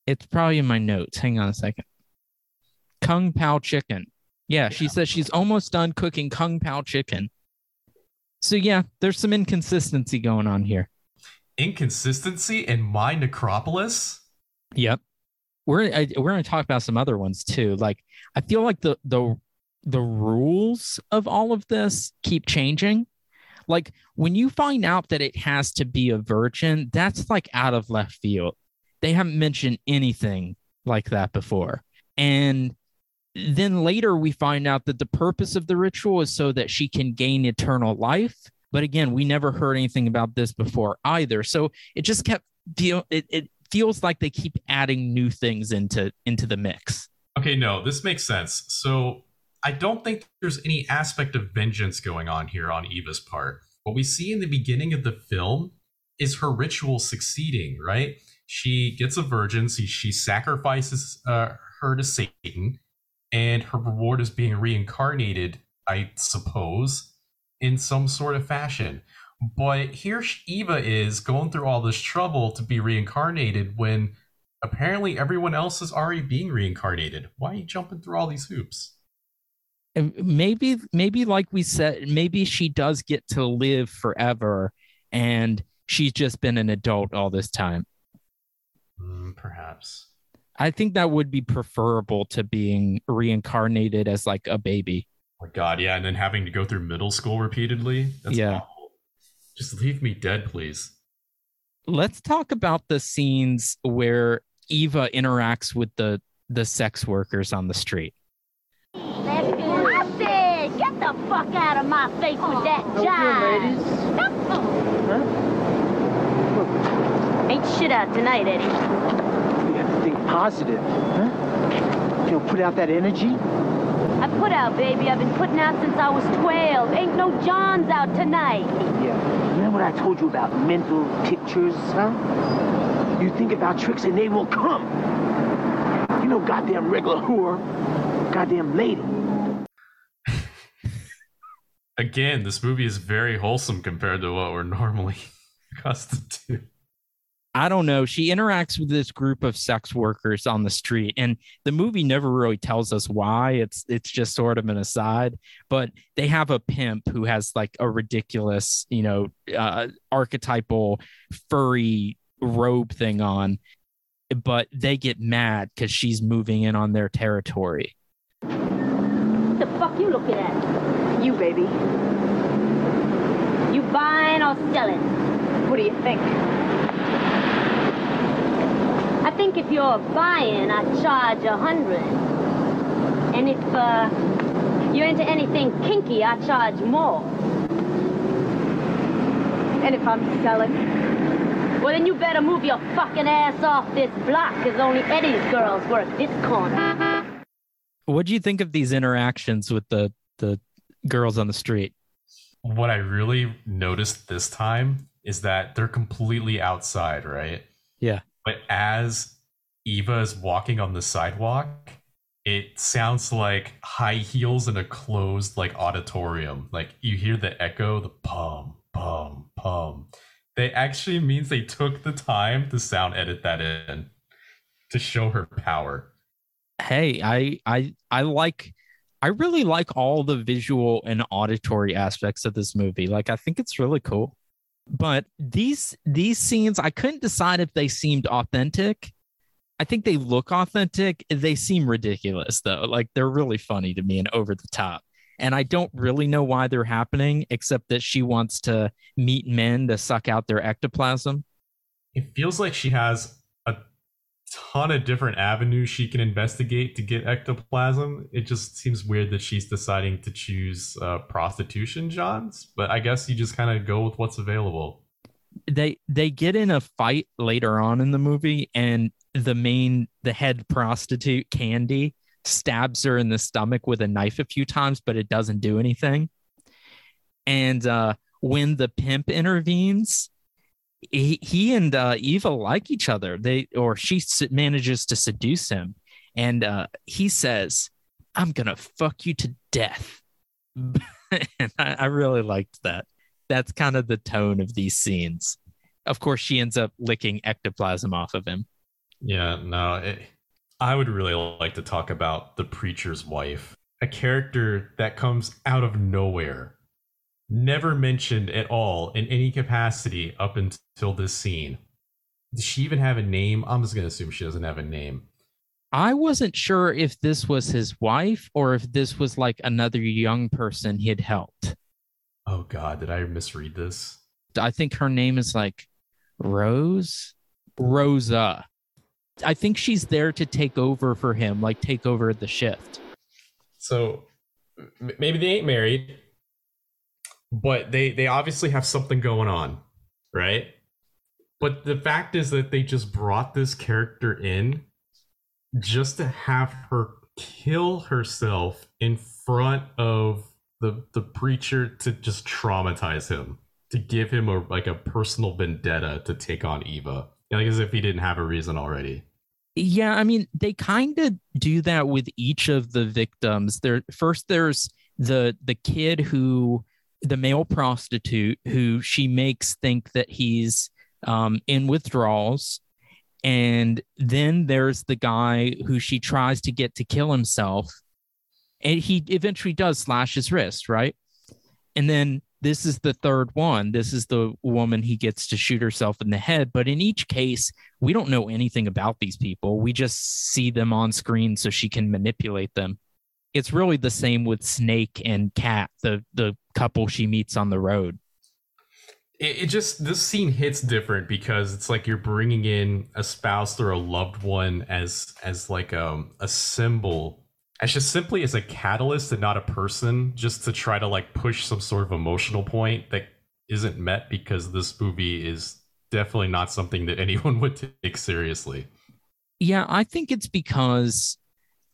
It's probably in my notes. Hang on a second. Kung Pao chicken. Yeah, she says she's almost done cooking kung pao chicken. So yeah, there's some inconsistency going on here. Inconsistency in my necropolis. Yep. We're I, we're going to talk about some other ones too. Like I feel like the the the rules of all of this keep changing. Like when you find out that it has to be a virgin, that's like out of left field. They haven't mentioned anything like that before. And then later we find out that the purpose of the ritual is so that she can gain eternal life. But again, we never heard anything about this before either. So it just kept feel it, it feels like they keep adding new things into into the mix. Okay, no, this makes sense. So I don't think there's any aspect of vengeance going on here on Eva's part. What we see in the beginning of the film is her ritual succeeding, right? She gets a virgin, she, she sacrifices uh, her to Satan, and her reward is being reincarnated, I suppose, in some sort of fashion. But here Eva is going through all this trouble to be reincarnated when apparently everyone else is already being reincarnated. Why are you jumping through all these hoops? And maybe, maybe like we said, maybe she does get to live forever, and she's just been an adult all this time. Mm, perhaps. I think that would be preferable to being reincarnated as like a baby. Oh my God, yeah, and then having to go through middle school repeatedly. That's yeah. Awful. Just leave me dead, please. Let's talk about the scenes where Eva interacts with the the sex workers on the street. I said, get the fuck out of my face with that jive. Ain't shit out tonight, Eddie. You have to think positive, huh? You know, put out that energy. I put out, baby. I've been putting out since I was 12. Ain't no Johns out tonight. Yeah. Remember what I told you about mental pictures, huh? You think about tricks and they will come. You know, goddamn regular whore, goddamn lady. Again, this movie is very wholesome compared to what we're normally accustomed to. I don't know. She interacts with this group of sex workers on the street, and the movie never really tells us why. It's it's just sort of an aside. But they have a pimp who has like a ridiculous, you know, uh, archetypal furry robe thing on, but they get mad because she's moving in on their territory. What the fuck you looking at? You, baby. You buying or selling? What do you think? I think if you're buying, I charge a hundred. And if uh, you're into anything kinky, I charge more. And if I'm selling? Well, then you better move your fucking ass off this block, because only Eddie's girls work this corner. What do you think of these interactions with the the girls on the street? What I really noticed this time is that they're completely outside, right? Yeah. But as Eva is walking on the sidewalk, it sounds like high heels in a closed like auditorium. Like you hear the echo, the pum, pum, pum. They actually means they took the time to sound edit that in to show her power. Hey, I I I like I really like all the visual and auditory aspects of this movie. Like I think it's really cool. But these these scenes I couldn't decide if they seemed authentic. I think they look authentic. They seem ridiculous though. Like they're really funny to me and over the top. And I don't really know why they're happening except that she wants to meet men to suck out their ectoplasm. It feels like she has ton of different avenues she can investigate to get ectoplasm. It just seems weird that she's deciding to choose uh, prostitution, Johns. But I guess you just kind of go with what's available. They they get in a fight later on in the movie, and the main the head prostitute Candy stabs her in the stomach with a knife a few times, but it doesn't do anything. And uh, when the pimp intervenes, he, he and uh, Eva like each other. They or she manages to seduce him, and uh, he says, "I'm gonna fuck you to death." and I, I really liked that. That's kind of the tone of these scenes. Of course, she ends up licking ectoplasm off of him. Yeah, no, it, I would really like to talk about the preacher's wife. a character that comes out of nowhere, never mentioned at all in any capacity up until this scene. Does she even have a name? I'm just gonna assume she doesn't have a name. I wasn't sure if this was his wife or if this was like another young person he had helped. Oh God, did I misread this? I think her name is like Rose, Rosa. I think she's there to take over for him, like take over the shift. So maybe they ain't married, but they they obviously have something going on, right? But the fact is that they just brought this character in just to have her kill herself in front of the the preacher to just traumatize him, to give him a like a personal vendetta to take on Eva. Like as if he didn't have a reason already. Yeah, I mean, they kind of do that with each of the victims. There first there's the the kid who the male prostitute who she makes think that he's um, in withdrawals. And then there's the guy who she tries to get to kill himself. And he eventually does slash his wrist, right? And then this is the third one. This is the woman he gets to shoot herself in the head. But in each case, we don't know anything about these people. We just see them on screen so she can manipulate them. It's really the same with Snake and Cat, the the couple she meets on the road. It, it just this scene hits different because it's like you're bringing in a spouse or a loved one as as like um a symbol as just simply as a catalyst and not a person just to try to like push some sort of emotional point that isn't met because this movie is definitely not something that anyone would take seriously Yeah, I think it's because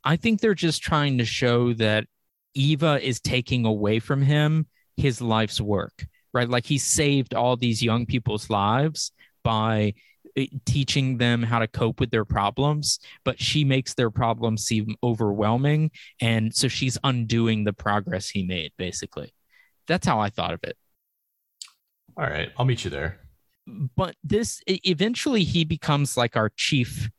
I think they're just trying to show that Eva is taking away from him his life's work, right? Like he saved all these young people's lives by eh, teaching them how to cope with their problems, but she makes their problems seem overwhelming. And so she's undoing the progress he made, basically. That's how I thought of it. all right i'll meet you there but this eventually he becomes like our chief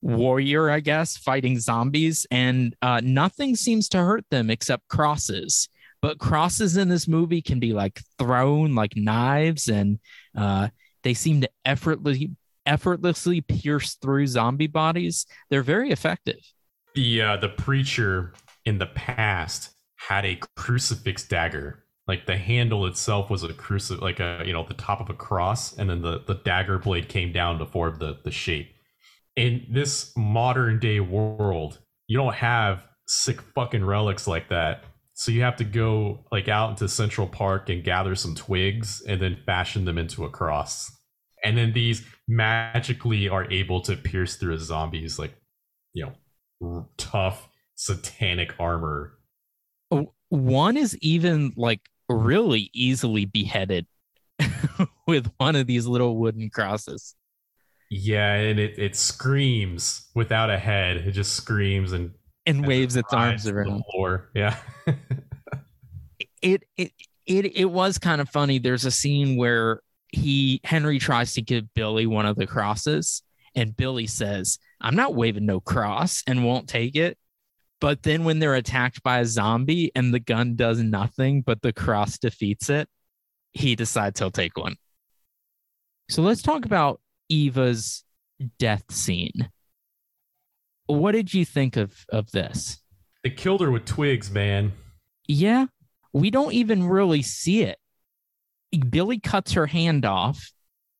warrior i guess fighting zombies and uh, nothing seems to hurt them except crosses. But crosses in this movie can be like thrown like knives and uh, they seem to effortlessly effortlessly pierce through zombie bodies. They're very effective. The uh the preacher in the past had a crucifix dagger. Like the handle itself was a crucifix like a you know the top of a cross and then the the dagger blade came down to form the the shape in this modern day world you don't have sick fucking relics like that. So you have to go like out into central park and gather some twigs and then fashion them into a cross. And then these magically are able to pierce through a zombie's like you know tough satanic armor. Oh, one is even like really easily beheaded with one of these little wooden crosses yeah and it, it screams without a head it just screams and and waves its arms around yeah it it it it was kind of funny. There's a scene where he Henry tries to give Billy one of the crosses, and Billy says, "I'm not waving no cross," and won't take it. But then when they're attacked by a zombie and the gun does nothing, but the cross defeats it, he decides he'll take one. So let's talk about Eva's death scene. What did you think of of this? they killed her with twigs man Yeah, we don't even really see it. Billy cuts her hand off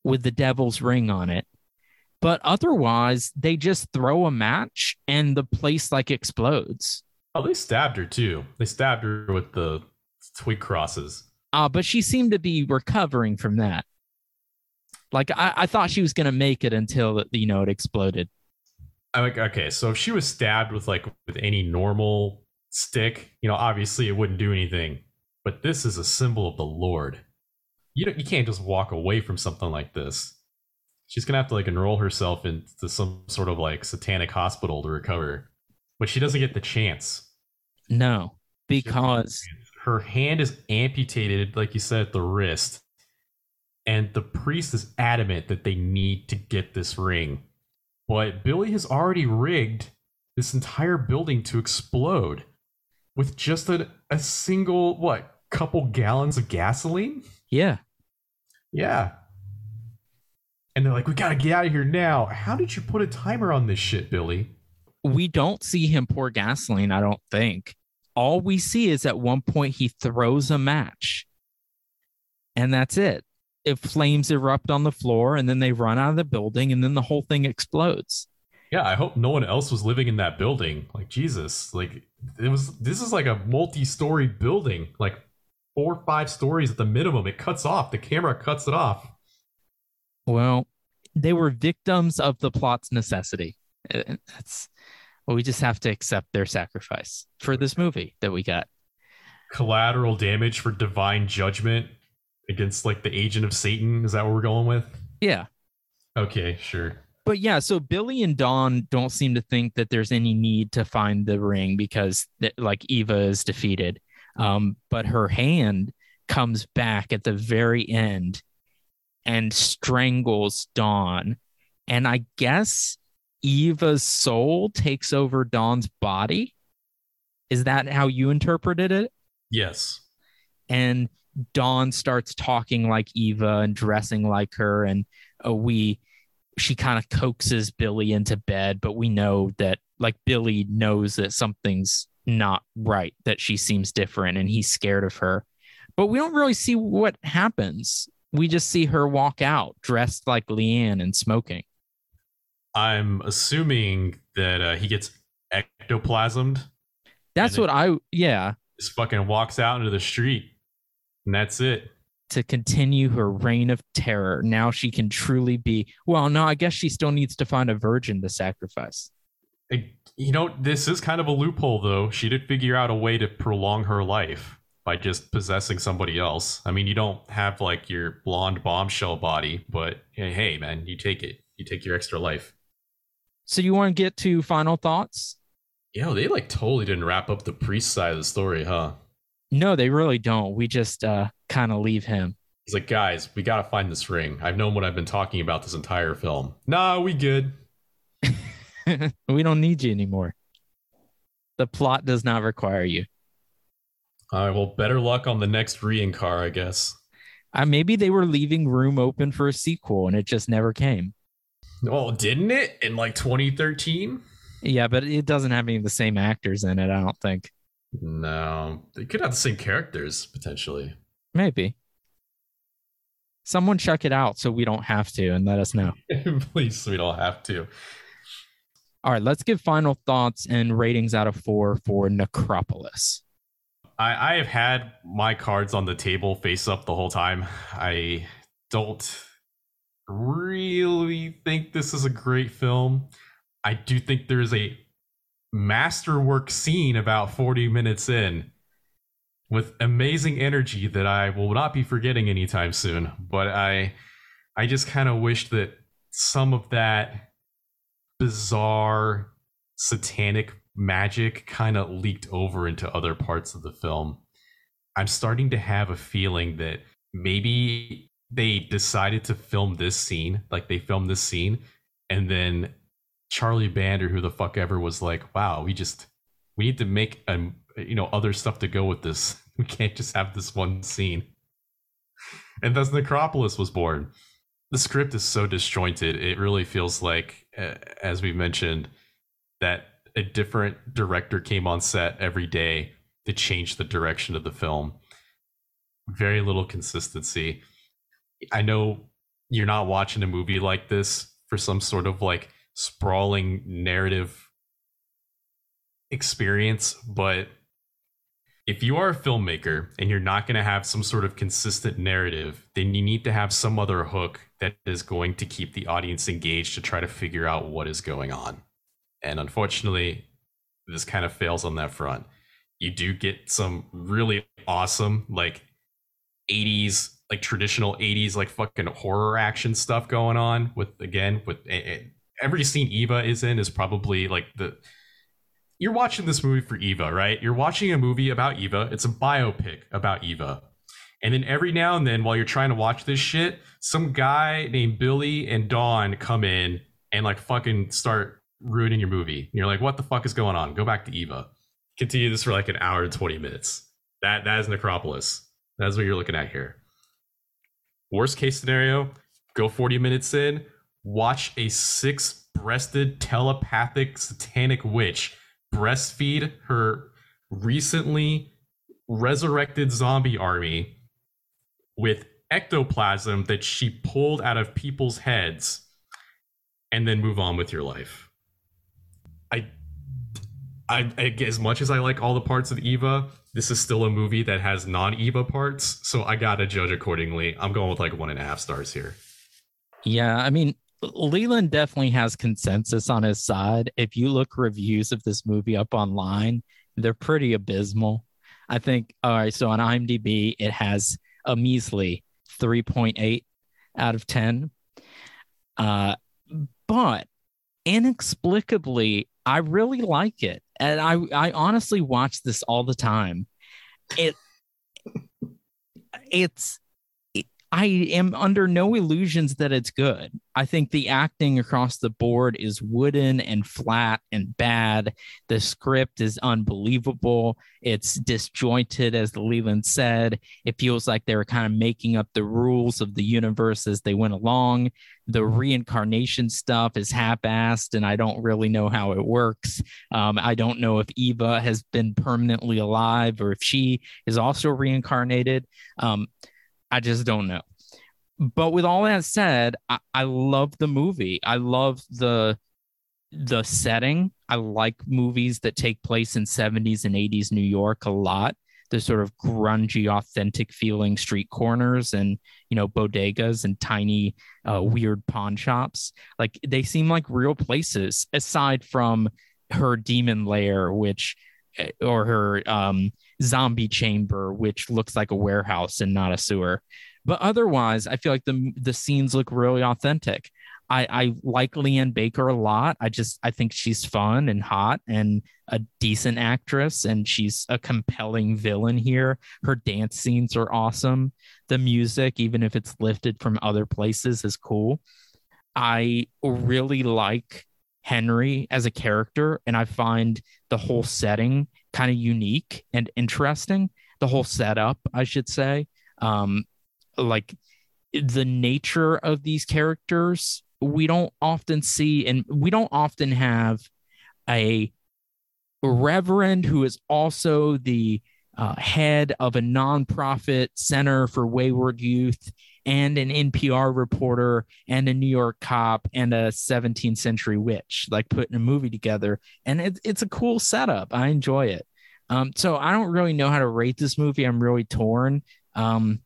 with the devil's ring on it. But otherwise, they just throw a match and the place like explodes. oh they stabbed her too they stabbed her with the twig crosses Uh, but she seemed to be recovering from that. Like I, I thought she was gonna make it until you know it exploded. I'm like, okay, so if she was stabbed with like with any normal stick, you know, obviously it wouldn't do anything. But this is a symbol of the Lord. You don't, you can't just walk away from something like this. She's gonna have to like enroll herself into some sort of like satanic hospital to recover, but she doesn't get the chance. No, because Her hand is amputated, like you said, at the wrist, and the priest is adamant that they need to get this ring. But Billy has already rigged this entire building to explode. with just a, a single what couple gallons of gasoline. Yeah. Yeah. And they're like, we gotta get out of here now. How did you put a timer on this shit, Billy? We don't see him pour gasoline, I don't think. All we see is at one point he throws a match. And that's it. If flames erupt on the floor and then they run out of the building and then the whole thing explodes. Yeah, I hope no one else was living in that building. Like Jesus, like it was. This is like a multi-story building, like four or five stories at the minimum. It cuts off. The camera cuts it off. Well, they were victims of the plot's necessity. Uh, That's well, we just have to accept their sacrifice for this movie that we got. Collateral damage for divine judgment against like the agent of Satan. Is that what we're going with? Yeah. Okay, sure. But yeah, so Billy and Dawn don't seem to think that there's any need to find the ring because that like Eva is defeated. Um, but her hand comes back at the very end and strangles Dawn. And I guess Eva's soul takes over Dawn's body. Is that how you interpreted it? Yes. and Dawn starts talking like Eva and dressing like her, and uh, we she kind of coaxes Billy into bed, but we know that like Billy knows that something's not right, that she seems different, and he's scared of her. But we don't really see what happens. We just see her walk out dressed like LeAnne and smoking. I'm assuming that uh, he gets ectoplasmed. That's what I yeah. Just fucking walks out into the street, and that's it. to continue her reign of terror. Now she can truly be. Well, no, I guess she still needs to find a virgin to sacrifice. You know, this is kind of a loophole, though. She did figure out a way to prolong her life by just possessing somebody else. I mean, you don't have like your blonde bombshell body, but hey, hey, man, you take it. You take your extra life. So, you want to get to final thoughts? Yeah, they like totally didn't wrap up the priest side of the story, huh? No, they really don't. We just uh, kind of leave him. He's like, guys, we gotta find this ring. I've known what I've been talking about this entire film. Nah, we good. we don't need you anymore. The plot does not require you. All right, well, better luck on the next car, I guess. Uh, maybe they were leaving room open for a sequel and it just never came. Oh, didn't it in like 2013? Yeah, but it doesn't have any of the same actors in it, I don't think. No, they could have the same characters potentially. Maybe. Someone check it out so we don't have to and let us know. Please, we don't have to. All right, let's give final thoughts and ratings out of four for Necropolis. I, I have had my cards on the table face up the whole time. I don't really think this is a great film. I do think there's a masterwork scene about 40 minutes in with amazing energy that I will not be forgetting anytime soon. But I I just kind of wish that some of that bizarre satanic magic kind of leaked over into other parts of the film. I'm starting to have a feeling that maybe they decided to film this scene, like they filmed this scene, and then Charlie Band or who the fuck ever, was like, "Wow, we just we need to make um you know other stuff to go with this. We can't just have this one scene." And thus Necropolis was born. The script is so disjointed; it really feels like, as we mentioned, that a different director came on set every day to change the direction of the film. Very little consistency. I know you're not watching a movie like this for some sort of like sprawling narrative experience, but if you are a filmmaker and you're not going to have some sort of consistent narrative, then you need to have some other hook that is going to keep the audience engaged to try to figure out what is going on. And unfortunately, this kind of fails on that front. You do get some really awesome, like 80s, like traditional 80s, like fucking horror action stuff going on with, again, with every scene Eva is in is probably like the. You're watching this movie for Eva, right? You're watching a movie about Eva. It's a biopic about Eva. And then every now and then, while you're trying to watch this shit, some guy named Billy and Dawn come in and like fucking start ruining your movie. And you're like, what the fuck is going on? Go back to Eva. continue this for like an hour and 20 minutes. That that is Necropolis. That's what you're looking at here. Worst case scenario, go 40 minutes in, watch a six-breasted telepathic satanic witch breastfeed her recently resurrected zombie army with ectoplasm that she pulled out of people's heads and then move on with your life. I, I, I as much as I like all the parts of Eva, this is still a movie that has non-Eva parts, so I gotta judge accordingly. I'm going with like one and a half stars here. Yeah, I mean, Leland definitely has consensus on his side. If you look reviews of this movie up online, they're pretty abysmal. I think, all right, so on IMDb, it has a measly 3.8 out of 10. Uh, but inexplicably, I really like it. And I, I honestly watch this all the time. It, it's, I am under no illusions that it's good. I think the acting across the board is wooden and flat and bad. The script is unbelievable. It's disjointed, as Leland said. It feels like they were kind of making up the rules of the universe as they went along. The reincarnation stuff is half assed, and I don't really know how it works. Um, I don't know if Eva has been permanently alive or if she is also reincarnated. Um, I just don't know. But with all that said, I, I love the movie. I love the the setting. I like movies that take place in 70s and 80s New York a lot. The sort of grungy, authentic feeling street corners and you know bodegas and tiny, uh, weird pawn shops. Like they seem like real places. Aside from her demon lair, which eh, or her um, zombie chamber, which looks like a warehouse and not a sewer. But otherwise, I feel like the the scenes look really authentic. I, I like LeAnne Baker a lot. I just I think she's fun and hot and a decent actress, and she's a compelling villain here. Her dance scenes are awesome. The music, even if it's lifted from other places, is cool. I really like Henry as a character, and I find the whole setting kind of unique and interesting. The whole setup, I should say, um, like the nature of these characters, we don't often see, and we don't often have a reverend who is also the uh, head of a nonprofit center for wayward youth and an NPR reporter and a New York cop and a 17th century witch, like putting a movie together. And it, it's a cool setup. I enjoy it. Um, so I don't really know how to rate this movie. I'm really torn. Um,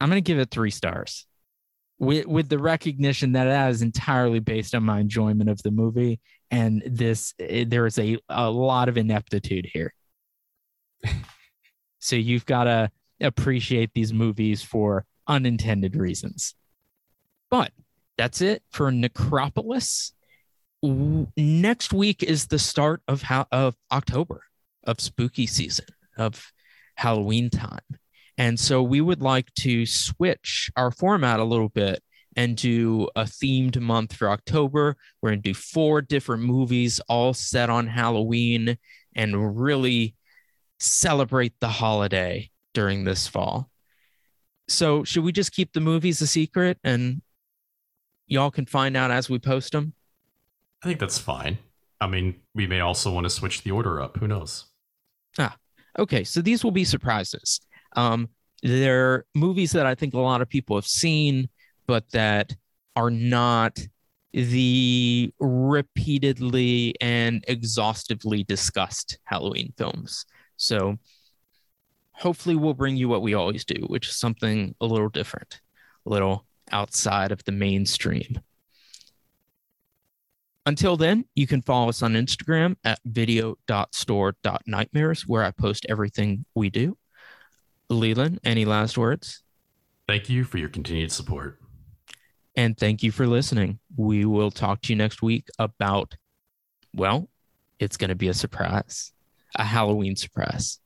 I'm going to give it three stars with, with the recognition that that is entirely based on my enjoyment of the movie. And this, eh, there is a, a lot of ineptitude here. so you've got to appreciate these movies for unintended reasons. But that's it for Necropolis. Next week is the start of how of October of spooky season of Halloween time. And so we would like to switch our format a little bit and do a themed month for October. We're going to do four different movies all set on Halloween and really celebrate the holiday during this fall. So, should we just keep the movies a secret and y'all can find out as we post them? I think that's fine. I mean, we may also want to switch the order up. Who knows? Ah, okay. So these will be surprises. Um, they're movies that I think a lot of people have seen, but that are not the repeatedly and exhaustively discussed Halloween films. So hopefully we'll bring you what we always do, which is something a little different, a little outside of the mainstream. Until then, you can follow us on Instagram at video.store.nightmares, where I post everything we do. Leland, any last words? Thank you for your continued support. And thank you for listening. We will talk to you next week about, well, it's going to be a surprise, a Halloween surprise.